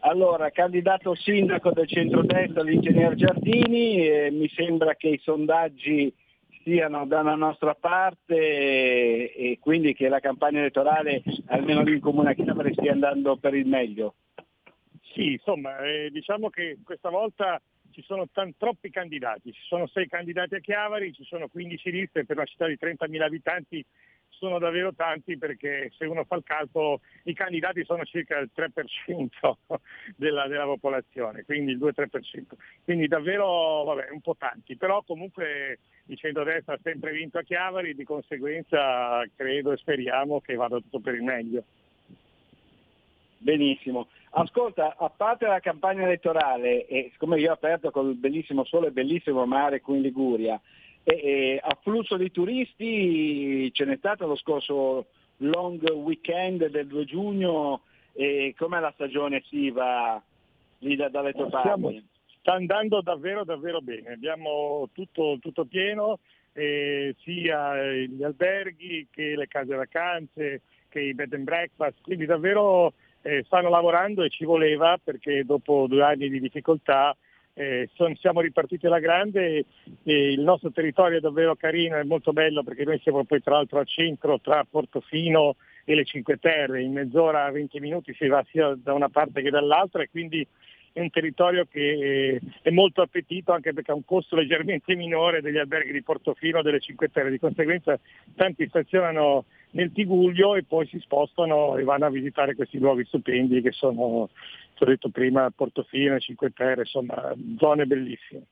Allora, candidato sindaco del centrodestra, l'ingegner Giardini, eh, mi sembra che i sondaggi siano dalla nostra parte e, e quindi che la campagna elettorale, almeno lì in Comune a Chiavari, stia andando per il meglio. Sì, insomma, eh, diciamo che questa volta ci sono tan- troppi candidati, ci sono sei candidati a Chiavari, ci sono 15 liste per una città di 30.000 abitanti, sono davvero tanti perché se uno fa il calcolo i candidati sono circa il 3% della, della popolazione, quindi il 2-3%. Quindi davvero vabbè, un po' tanti, però comunque il centrodestra ha sempre vinto a Chiavari, di conseguenza credo e speriamo che vada tutto per il meglio. Benissimo. Ascolta, a parte la campagna elettorale, e siccome io ho aperto con il bellissimo sole e bellissimo mare qui in Liguria, e, e afflusso di turisti ce n'è stato lo scorso long weekend del 2 giugno, e com'è la stagione estiva lì da, dalle tue parti? sta andando davvero davvero bene, abbiamo tutto, tutto pieno, eh, sia gli alberghi che le case vacanze, che i bed and breakfast, quindi davvero eh, stanno lavorando e ci voleva perché dopo due anni di difficoltà eh, son- siamo ripartiti alla grande e, e il nostro territorio è davvero carino, è molto bello perché noi siamo poi tra l'altro al centro tra Portofino e le Cinque Terre, in mezz'ora, 20 minuti si va sia da una parte che dall'altra e quindi è un territorio che eh, è molto appetito anche perché ha un costo leggermente minore degli alberghi di Portofino delle Cinque Terre, di conseguenza tanti stazionano nel Tiguglio e poi si spostano e vanno a visitare questi luoghi stupendi che sono, ti ho detto prima, Portofino Cinque Terre, insomma zone bellissime.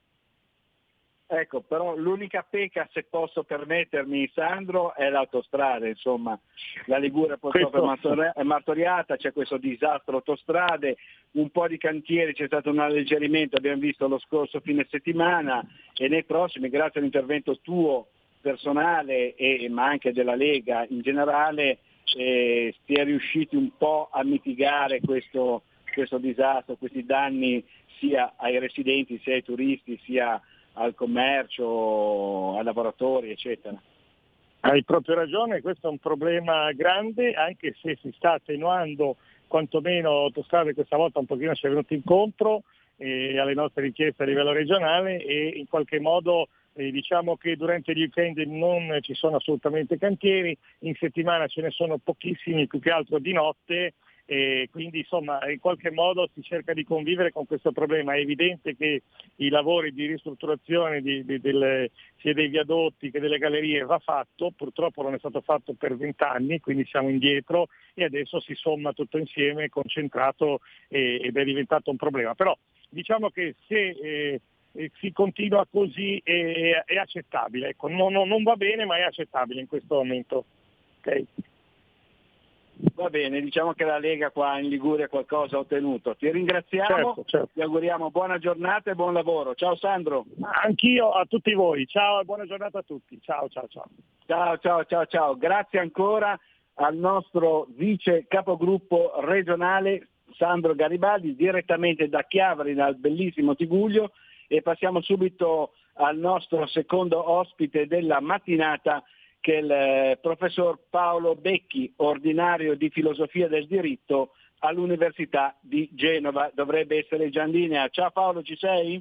Ecco, però l'unica pecca, se posso permettermi, Sandro, è l'autostrada, insomma, la Liguria purtroppo è Questo- martori- è martoriata, c'è questo disastro autostrade, un po' di cantieri, c'è stato un alleggerimento, abbiamo visto lo scorso fine settimana e nei prossimi, grazie all'intervento tuo personale e, ma anche della Lega in generale, eh, si è riusciti un po' a mitigare questo, questo disastro, questi danni sia ai residenti, sia ai turisti, sia al commercio, ai lavoratori, eccetera. Hai proprio ragione, questo è un problema grande, anche se si sta attenuando quantomeno autostrade questa volta un pochino ci è venuto incontro eh, alle nostre richieste a livello regionale e in qualche modo eh, diciamo che durante il weekend non ci sono assolutamente cantieri, in settimana ce ne sono pochissimi, più che altro di notte, e quindi insomma in qualche modo si cerca di convivere con questo problema. È evidente che i lavori di ristrutturazione di- di- delle- sia dei viadotti che delle gallerie va fatto, purtroppo non è stato fatto per vent'anni, quindi siamo indietro e adesso si somma tutto insieme, concentrato e- ed è diventato un problema. Però diciamo che se eh, eh, si continua così è, è accettabile, ecco, non, non- va bene ma è accettabile in questo momento. Ok? Va bene, diciamo che la Lega qua in Liguria qualcosa ha ottenuto. Ti ringraziamo, Certo, certo. ti auguriamo buona giornata e buon lavoro. Ciao Sandro. Anch'io a tutti voi, ciao e buona giornata a tutti, ciao ciao ciao. Ciao, ciao, ciao, ciao. Grazie ancora al nostro vice capogruppo regionale Sandro Garibaldi, direttamente da Chiavari, dal bellissimo Tiguglio. E passiamo subito al nostro secondo ospite della mattinata, che è il eh, professor Paolo Becchi, ordinario di filosofia del diritto all'Università di Genova. Dovrebbe essere già in linea. Ciao Paolo, ci sei?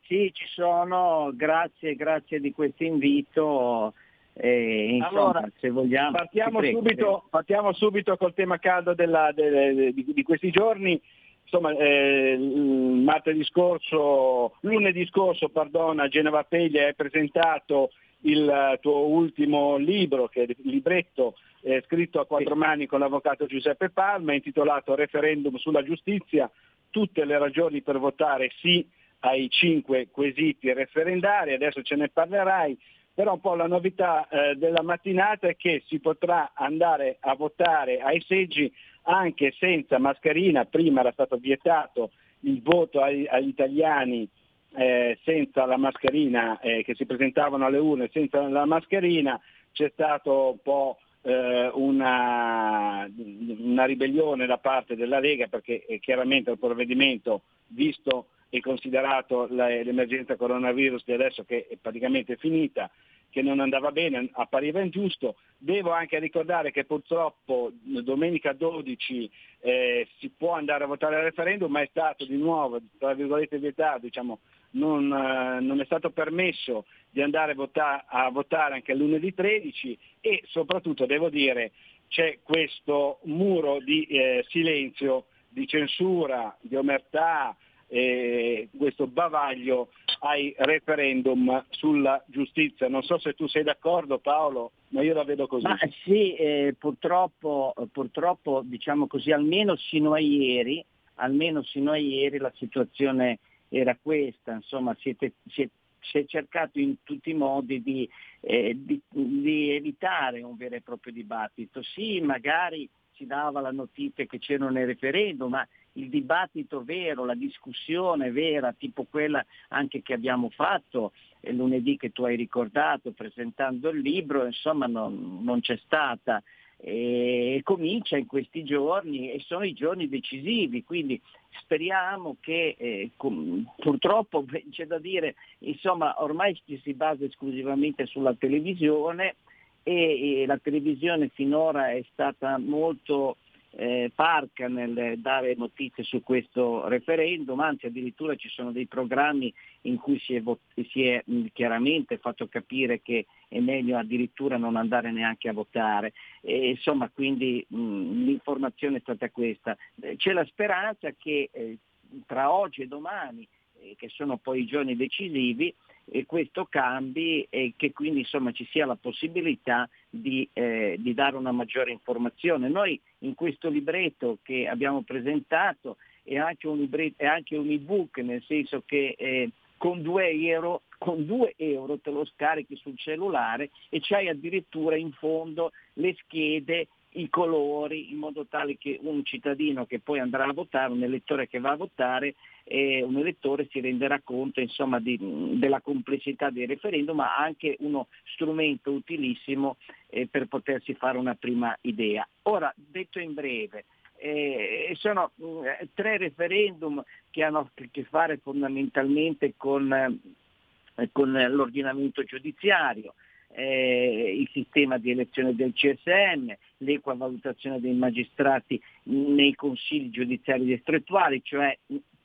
Sì, ci sono, grazie, grazie di questo invito. E, insomma, Allora, se vogliamo. Partiamo, ti prego, subito, partiamo subito col tema caldo della- de- de- di, di questi giorni. Insomma, eh, martedì scorso, lunedì scorso, pardona, a Genova Peglia hai presentato il eh, tuo ultimo libro, che è il libretto eh, scritto a quattro mani con l'avvocato Giuseppe Palma, intitolato Referendum sulla giustizia, tutte le ragioni per votare sì ai cinque quesiti referendari, adesso ce ne parlerai, però un po' la novità eh, della mattinata è che si potrà andare a votare ai seggi anche senza mascherina, prima era stato vietato il voto agli, agli italiani eh, senza la mascherina, eh, che si presentavano alle urne senza la mascherina, c'è stato un po' eh, una, una, ribellione da parte della Lega perché eh, chiaramente il provvedimento, visto e considerato l'emergenza coronavirus di adesso che è praticamente finita, che non andava bene, appariva ingiusto. Devo anche ricordare che purtroppo domenica 12 eh, si può andare a votare al referendum, ma è stato di nuovo, tra virgolette, vietato, diciamo, non, eh, non, è stato permesso di andare a, vota- a votare anche lunedì 13 e soprattutto devo dire c'è questo muro di eh, silenzio, di censura, di omertà, eh, questo bavaglio ai referendum sulla giustizia. Non so se tu sei d'accordo Paolo, ma io la vedo così. Ma sì, eh, purtroppo, purtroppo diciamo così, almeno sino a ieri, almeno sino a ieri la situazione era questa, insomma siete, siete, si è cercato in tutti i modi di, eh, di, di, evitare un vero e proprio dibattito. Sì, magari si dava la notizia che c'erano i referendum, ma il dibattito vero, la discussione vera, tipo quella anche che abbiamo fatto eh, lunedì che tu hai ricordato presentando il libro, insomma non, non c'è stata. E comincia in questi giorni e sono i giorni decisivi, quindi speriamo che eh, com- purtroppo c'è da dire, insomma ormai ci si basa esclusivamente sulla televisione e, e la televisione finora è stata molto eh, parca nel dare notizie su questo referendum, anzi addirittura ci sono dei programmi in cui si è, si è mh, chiaramente fatto capire che è meglio addirittura non andare neanche a votare. E, insomma, quindi mh, l'informazione è stata questa. Eh, c'è la speranza che eh, tra oggi e domani, eh, che sono poi i giorni decisivi, e questo cambi e che quindi insomma, ci sia la possibilità di, eh, di, dare una maggiore informazione. Noi in questo libretto che abbiamo presentato è anche un, libretto, è anche un ebook, nel senso che eh, con 2 euro, con 2 euro te lo scarichi sul cellulare e c'hai addirittura in fondo le schede i colori in modo tale che un cittadino che poi andrà a votare, un elettore che va a votare, eh, un elettore si renderà conto insomma, di, della complessità dei referendum, ma anche uno strumento utilissimo eh, per potersi fare una prima idea. Ora, detto in breve, eh, sono eh, tre referendum che hanno a che fare fondamentalmente con, eh, con l'ordinamento giudiziario eh, il sistema di elezione del CSM, l'equa valutazione dei magistrati nei consigli giudiziari distrettuali, cioè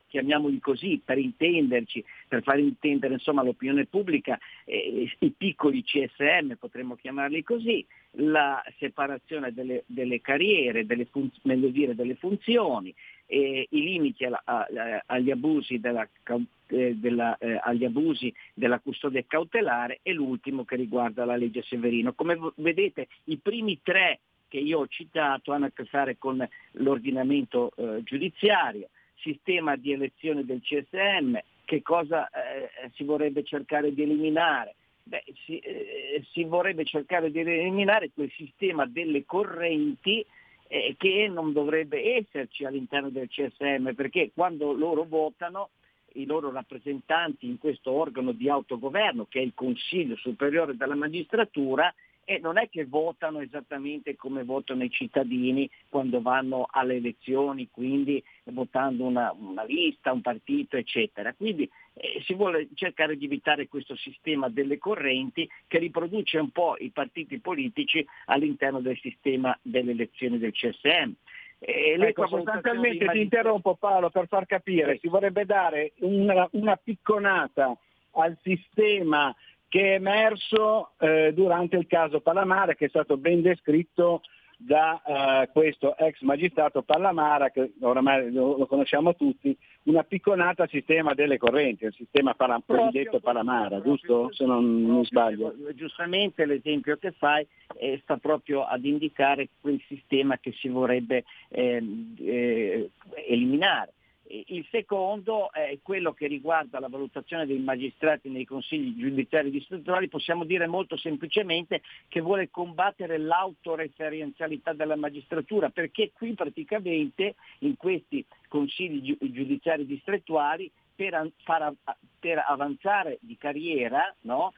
chiamiamoli così, per intenderci, per far intendere insomma, l'opinione pubblica, eh, i piccoli CSM, potremmo chiamarli così, la separazione delle, delle carriere, delle, fun- dire, delle funzioni, eh, i limiti alla, a, agli, abusi della, eh, della, eh, agli, abusi della, custodia cautelare e l'ultimo che riguarda la legge Severino. Come vedete i primi tre che io ho citato hanno a che fare con l'ordinamento eh, giudiziario, sistema di elezione del CSM, che cosa eh, si vorrebbe cercare di eliminare? Beh, si, eh, si, vorrebbe cercare di eliminare quel sistema delle correnti eh, che non dovrebbe esserci all'interno del CSM, perché quando loro votano i loro rappresentanti in questo organo di autogoverno, che è il Consiglio Superiore della Magistratura, e non è che votano esattamente come votano i cittadini quando vanno alle elezioni, quindi votando una, una lista, un partito, eccetera. Quindi eh, si vuole cercare di evitare questo sistema delle correnti che riproduce un po' i partiti politici all'interno del sistema delle elezioni del CSM. Eh, ecco, sostanzialmente ti interrompo Paolo per far capire, sì. si vorrebbe dare una, una picconata al sistema che è emerso eh, durante il caso Palamara, che è stato ben descritto da uh, questo ex magistrato Pallamara, che oramai lo, lo, conosciamo tutti, una picconata al sistema delle correnti, il sistema para, cosiddetto Palamara, giusto? Se non, non sbaglio. Giustamente l'esempio che fai eh, sta proprio ad indicare quel sistema che si vorrebbe eh, eh, eliminare Il secondo è quello che riguarda la valutazione dei magistrati nei consigli giudiziari distrettuali, possiamo dire molto semplicemente che vuole combattere l'autoreferenzialità della magistratura, perché qui praticamente in questi consigli giudiziari distrettuali per, per avanzare di carriera no?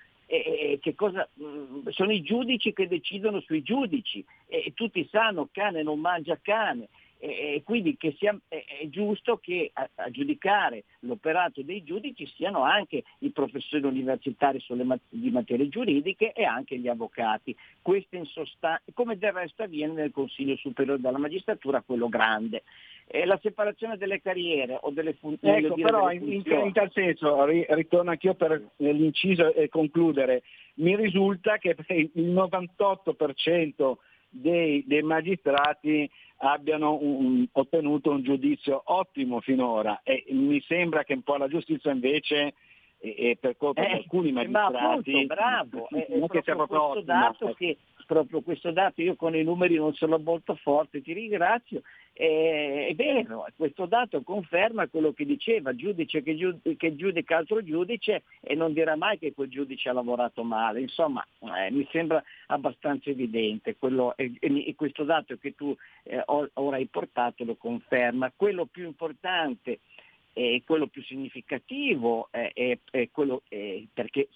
Cosa, sono i giudici che decidono sui giudici e tutti sanno cane non mangia cane e quindi sia, è giusto che a, a, giudicare l'operato dei giudici siano anche i professori universitari sulle, di materie giuridiche e anche gli avvocati. Questo in sostanza, come del resto avviene nel Consiglio Superiore della Magistratura, quello grande. E la separazione delle carriere o delle funzioni. Ecco, però in, in, tal senso, ritorno anch'io per l'inciso e concludere, mi risulta che il 98% dei, dei magistrati abbiano un, ottenuto un giudizio ottimo finora. E mi sembra che un po' la giustizia invece e, e per colpa eh, di alcuni magistrati ma appunto, bravo, non è, è che sia proprio questo dato che proprio questo dato, io con i numeri non sono molto forte, ti ringrazio, eh, è vero, questo dato conferma quello che diceva, giudice che, giudica, altro giudice e non dirà mai che quel giudice ha lavorato male, insomma eh, mi sembra abbastanza evidente. Quello, e, questo dato che tu eh, ora hai portato lo conferma. Quello più importante e quello più significativo è, è, è quello è, perché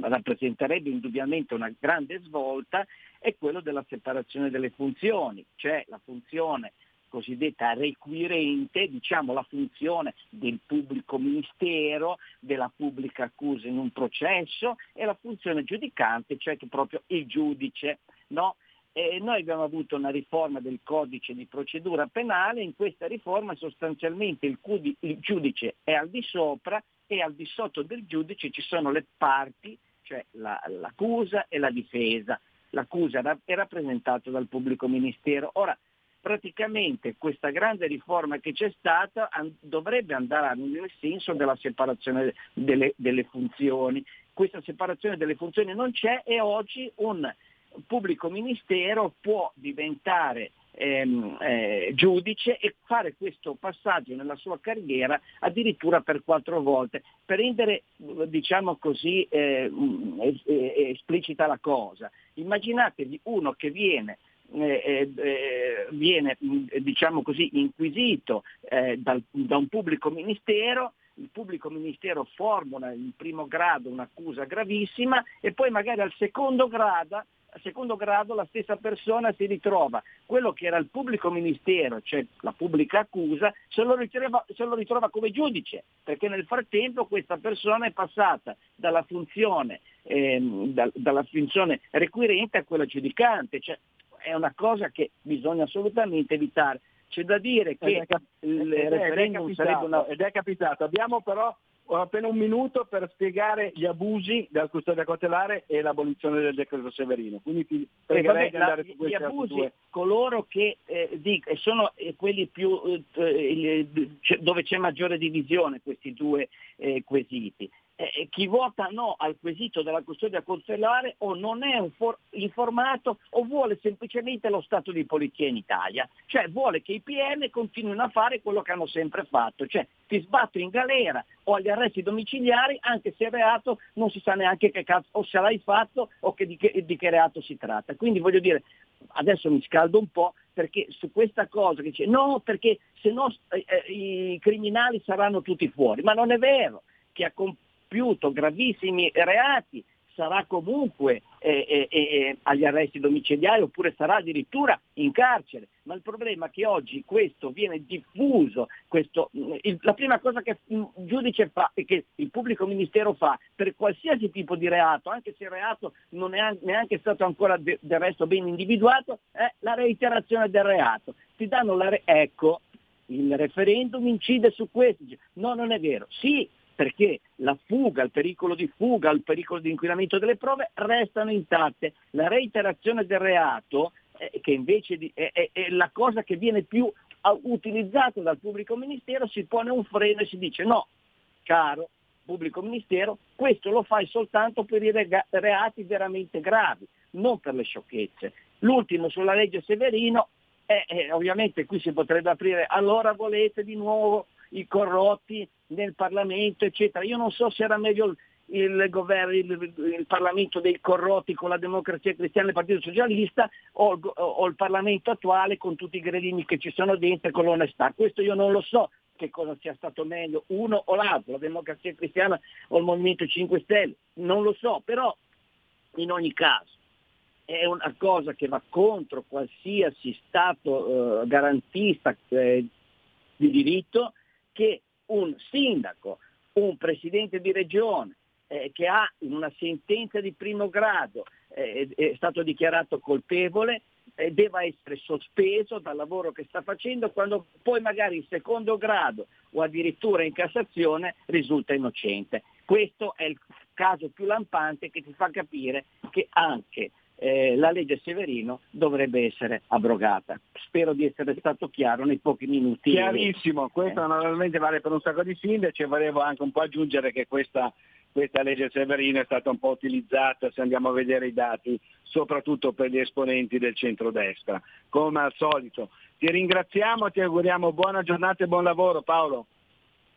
rappresenterebbe indubbiamente una grande svolta, è quello della separazione delle funzioni, cioè la funzione cosiddetta requirente, diciamo la funzione del pubblico ministero, della pubblica accusa in un processo e la funzione giudicante, cioè che proprio il giudice. No? Eh, noi abbiamo avuto una riforma del codice di procedura penale, in questa riforma sostanzialmente il, cudi- il, giudice è al di sopra e al di sotto del giudice ci sono le parti, cioè la, l'accusa e la difesa. L'accusa è rappresentata dal pubblico ministero. Ora, praticamente questa grande riforma che c'è stata an- dovrebbe andare nel senso della separazione delle, delle funzioni. Questa separazione delle funzioni non c'è e oggi un pubblico ministero può diventare ehm, eh, giudice e fare questo passaggio nella sua carriera addirittura per quattro volte. Per rendere diciamo così, eh, esplicita la cosa, immaginatevi uno che viene eh, eh, eh viene diciamo così, inquisito eh, dal, da un pubblico ministero il pubblico ministero formula in primo grado un'accusa gravissima e poi magari al secondo grado a secondo grado la stessa persona si ritrova. Quello che era il pubblico ministero, cioè la pubblica accusa, se lo, ritrova, se lo ritrova come giudice, perché nel frattempo questa persona è passata dalla funzione, ehm, da, dalla funzione requirente a quella giudicante, cioè, è una cosa che bisogna assolutamente evitare. C'è da dire che cap- il referendum sarebbe una... Ed è capitato, abbiamo però ho appena un minuto per spiegare gli abusi della custodia cautelare e l'abolizione del decreto Severino. Quindi ti pregherei di andare su questi gli abusi, due. coloro che eh, dic, sono eh, quelli più, eh, eh dove c'è maggiore divisione questi due eh, quesiti. Eh, chi vota no al quesito della custodia cautelare o non è for- informato o vuole semplicemente lo stato di polizia in Italia, cioè vuole che i PM continuino a fare quello che hanno sempre fatto, cioè ti sbatto in galera o agli arresti domiciliari anche se il reato non si sa neanche che cazzo o se l'hai fatto o che di, che, di che reato si tratta. Quindi voglio dire, adesso mi scaldo un po' perché su questa cosa che dice no perché se no eh, eh, i criminali saranno tutti fuori, ma non è vero. Chi ha, compiuto gravissimi reati sarà comunque eh, eh, eh, agli arresti domiciliari oppure sarà addirittura in carcere. Ma il problema è che oggi questo viene diffuso, questo, mm, il, la prima cosa che il giudice fa e che il pubblico ministero fa per qualsiasi tipo di reato, anche se il reato non è neanche stato ancora de, del resto ben individuato, è la reiterazione del reato. Ti danno la re- ecco, il referendum incide su questo. No, non è vero. Sì, perché la fuga, il pericolo di fuga, il pericolo di inquinamento delle prove restano intatte. La reiterazione del reato, eh, che invece di, è, è, è, la cosa che viene più utilizzata dal pubblico ministero, si pone un freno e si dice no, caro pubblico ministero, questo lo fai soltanto per i reati veramente gravi, non per le sciocchezze. L'ultimo sulla legge Severino, eh, eh, ovviamente qui si potrebbe aprire, allora volete di nuovo i corrotti nel Parlamento, eccetera. Io non so se era meglio il, governo, il, il, Parlamento dei corrotti con la democrazia cristiana e il Partito Socialista o, o, il Parlamento attuale con tutti i gredini che ci sono dentro e con l'onestà. Questo io non lo so che cosa sia stato meglio, uno o l'altro, la democrazia cristiana o il Movimento 5 Stelle, non lo so, però in ogni caso è una cosa che va contro qualsiasi Stato eh, garantista eh, di diritto che un sindaco, un presidente di regione eh, che ha in una sentenza di primo grado eh, è stato dichiarato colpevole eh, debba essere sospeso dal lavoro che sta facendo quando poi magari in secondo grado o addirittura in Cassazione risulta innocente. Questo è il caso più lampante che ti fa capire che anche eh, la legge Severino dovrebbe essere abrogata. Spero di essere stato chiaro nei pochi minuti. Chiarissimo, questo eh. normalmente vale per un sacco di sindaci e volevo anche un po' aggiungere che questa questa legge Severino è stata un po' utilizzata, se andiamo a vedere i dati, soprattutto per gli esponenti del centrodestra. Come al solito. Ti ringraziamo, ti auguriamo buona giornata e buon lavoro Paolo.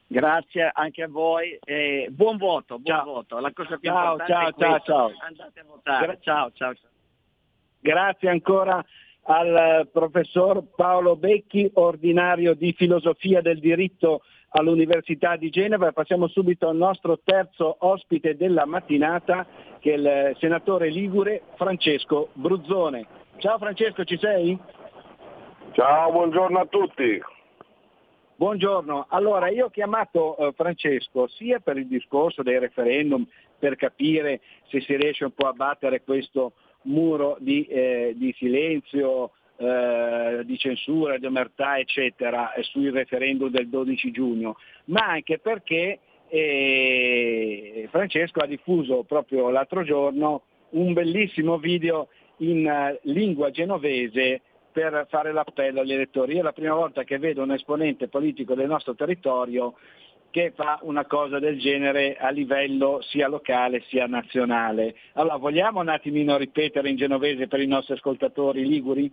Grazie anche a voi e buon voto, buon ciao. voto. La cosa più ciao, ciao, ciao, ciao. Andate a votare. Gra- ciao, ciao. Grazie ancora al professor Paolo Becchi, ordinario di filosofia del diritto all'Università di Genova. Passiamo subito al nostro terzo ospite della mattinata, che è il senatore Ligure Francesco Bruzzone. Ciao Francesco, ci sei? Ciao, buongiorno a tutti. Buongiorno, allora io ho chiamato eh, Francesco sia per il discorso dei referendum, per capire se si riesce un po' a battere questo muro di, eh, di silenzio eh, di censura, di omertà, eccetera, eh, sul referendum del 12 giugno, ma anche perché eh, Francesco ha diffuso proprio l'altro giorno un bellissimo video in uh, lingua genovese per fare l'appello agli elettori. È la prima volta che vedo un esponente politico del nostro territorio che fa una cosa del genere a livello sia locale sia nazionale. Allora, vogliamo un attimino ripetere in genovese per i nostri ascoltatori liguri?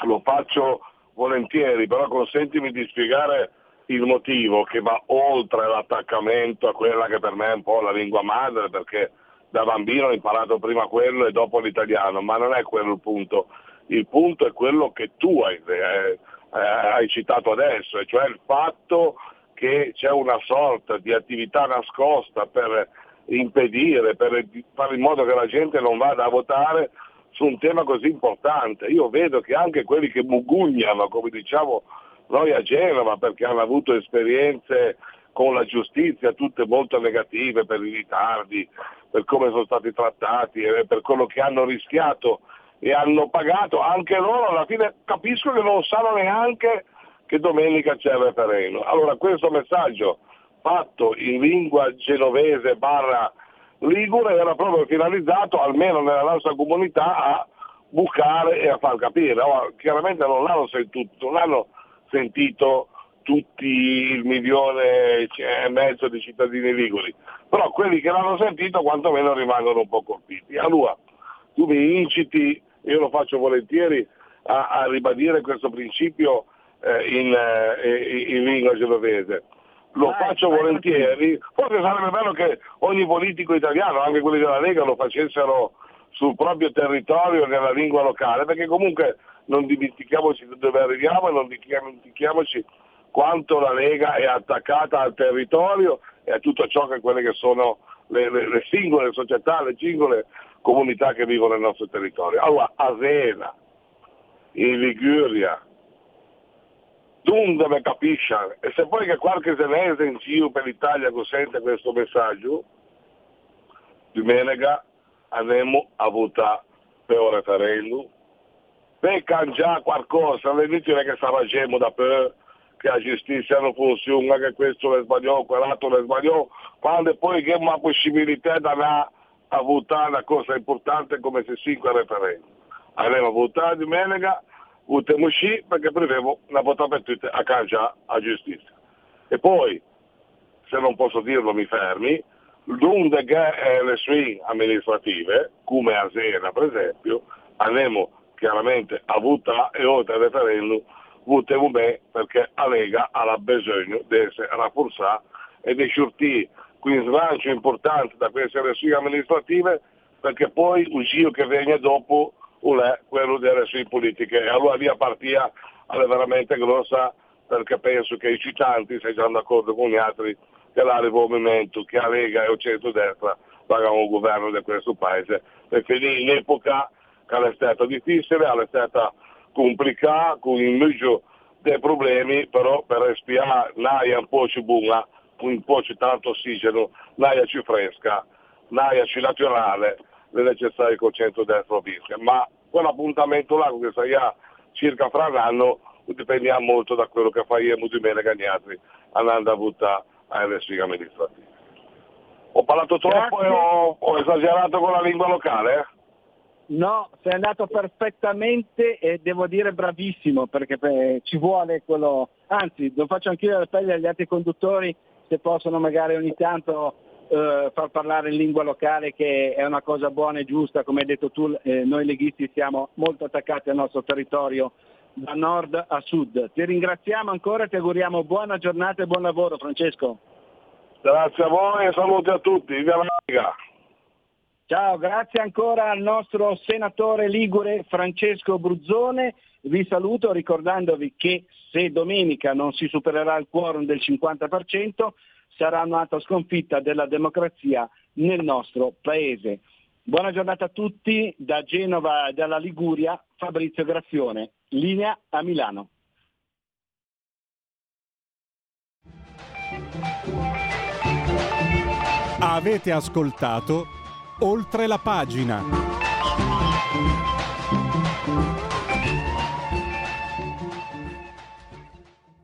lo faccio volentieri, però consentimi di spiegare il motivo che va oltre l'attaccamento a quella che per me è un po' la lingua madre, perché da bambino ho imparato prima quello e dopo l'italiano, ma non è quello il punto. Il punto è quello che tu hai, eh, eh, hai citato adesso, e cioè il fatto che c'è una sorta di attività nascosta per impedire, per fare in modo che la gente non vada a votare su un tema così importante. Io vedo che anche quelli che mugugnano, come diciamo noi a Genova, perché hanno avuto esperienze con la giustizia tutte molto negative per i ritardi, per come sono stati trattati per quello che hanno rischiato e hanno pagato, anche loro alla fine capisco che non sanno neanche che domenica c'è il referendum. Allora questo messaggio fatto in lingua genovese barra Ligure era proprio finalizzato, almeno nella nostra comunità, a bucare e a far capire. Ora, chiaramente non l'hanno sentito, non l'hanno sentito tutti il milione e mezzo di cittadini liguri, però quelli che l'hanno sentito quantomeno rimangono un po' colpiti. Allora, tu mi inciti, io lo faccio volentieri, a, a ribadire questo principio eh, in, eh, in lingua genovese. Lo vai, faccio vai, volentieri, forse sarebbe bello che ogni politico italiano, anche quelli della Lega, lo facessero sul proprio territorio nella lingua locale, perché comunque non dimentichiamoci da dove arriviamo e non dimentichiamoci quanto la Lega è attaccata al territorio e a tutto ciò che quelle che sono le, le, le singole società, le singole comunità che vivono nel nostro territorio. Allora, a Zena, in Liguria, Dunque capisce, e se poi che qualche senese in giro per l'Italia sente questo messaggio, domenica andremo a votare per il referendum, per cambiare qualcosa, non è che facendo da per che la giustizia non funziona, che questo è sbagliato, quell'altro è sbagliato, quando poi abbiamo la possibilità di andare a votare una cosa importante come se si il referendum. Andremo a votare domenica votiamo sì perché prevevo una vota per tutte a casa a giustizia. E poi, se non posso dirlo mi fermi, lunedì le sue amministrative, come a Sena per esempio, andremo chiaramente a votare e oltre al referendum VTV perché la Lega ha bisogno di essere rafforzata e di sortire qui slancio importante da queste elezioni amministrative perché poi il che viene dopo è quello delle elezioni politiche. E allora lì a partire è veramente grossa perché penso che i cittadini siano d'accordo con gli altri che l'area movimento, che la Lega e il centro-destra pagano il governo di questo paese. Per finire in epoca che è stata difficile, è stata complicata, con un mucchio dei problemi, però per respirare l'aria un po' ci buona, un po' ci tanto ossigeno, l'aria ci fresca, l'aria ci naturale, è necessario che il centro-destra vinca. Ma quell'appuntamento là, che sarà circa fra un anno, dipendiamo molto da quello che faremo di bene Gagnatri andando a votare alle sfighe amministrative. Ho parlato troppo Grazie. e ho, ho, esagerato con la lingua locale? Eh? No, sei andato perfettamente e devo dire bravissimo perché beh, ci vuole quello, anzi lo faccio anch'io alle pelle agli altri conduttori se possono magari ogni tanto eh, far parlare in lingua locale che è una cosa buona e giusta, come hai detto tu, eh, noi leghisti siamo molto attaccati al nostro territorio da nord a sud. Ti ringraziamo ancora e ti auguriamo buona giornata e buon lavoro Francesco. Grazie a voi e saluti a tutti. Viva la Lega! Ciao, grazie ancora al nostro senatore Ligure Francesco Bruzzone. Vi saluto ricordandovi che se domenica non si supererà il quorum del 50% sarà un'altra sconfitta della democrazia nel nostro paese. Buona giornata a tutti da Genova e dalla Liguria, Fabrizio Graffione, linea a Milano. Avete ascoltato oltre la pagina.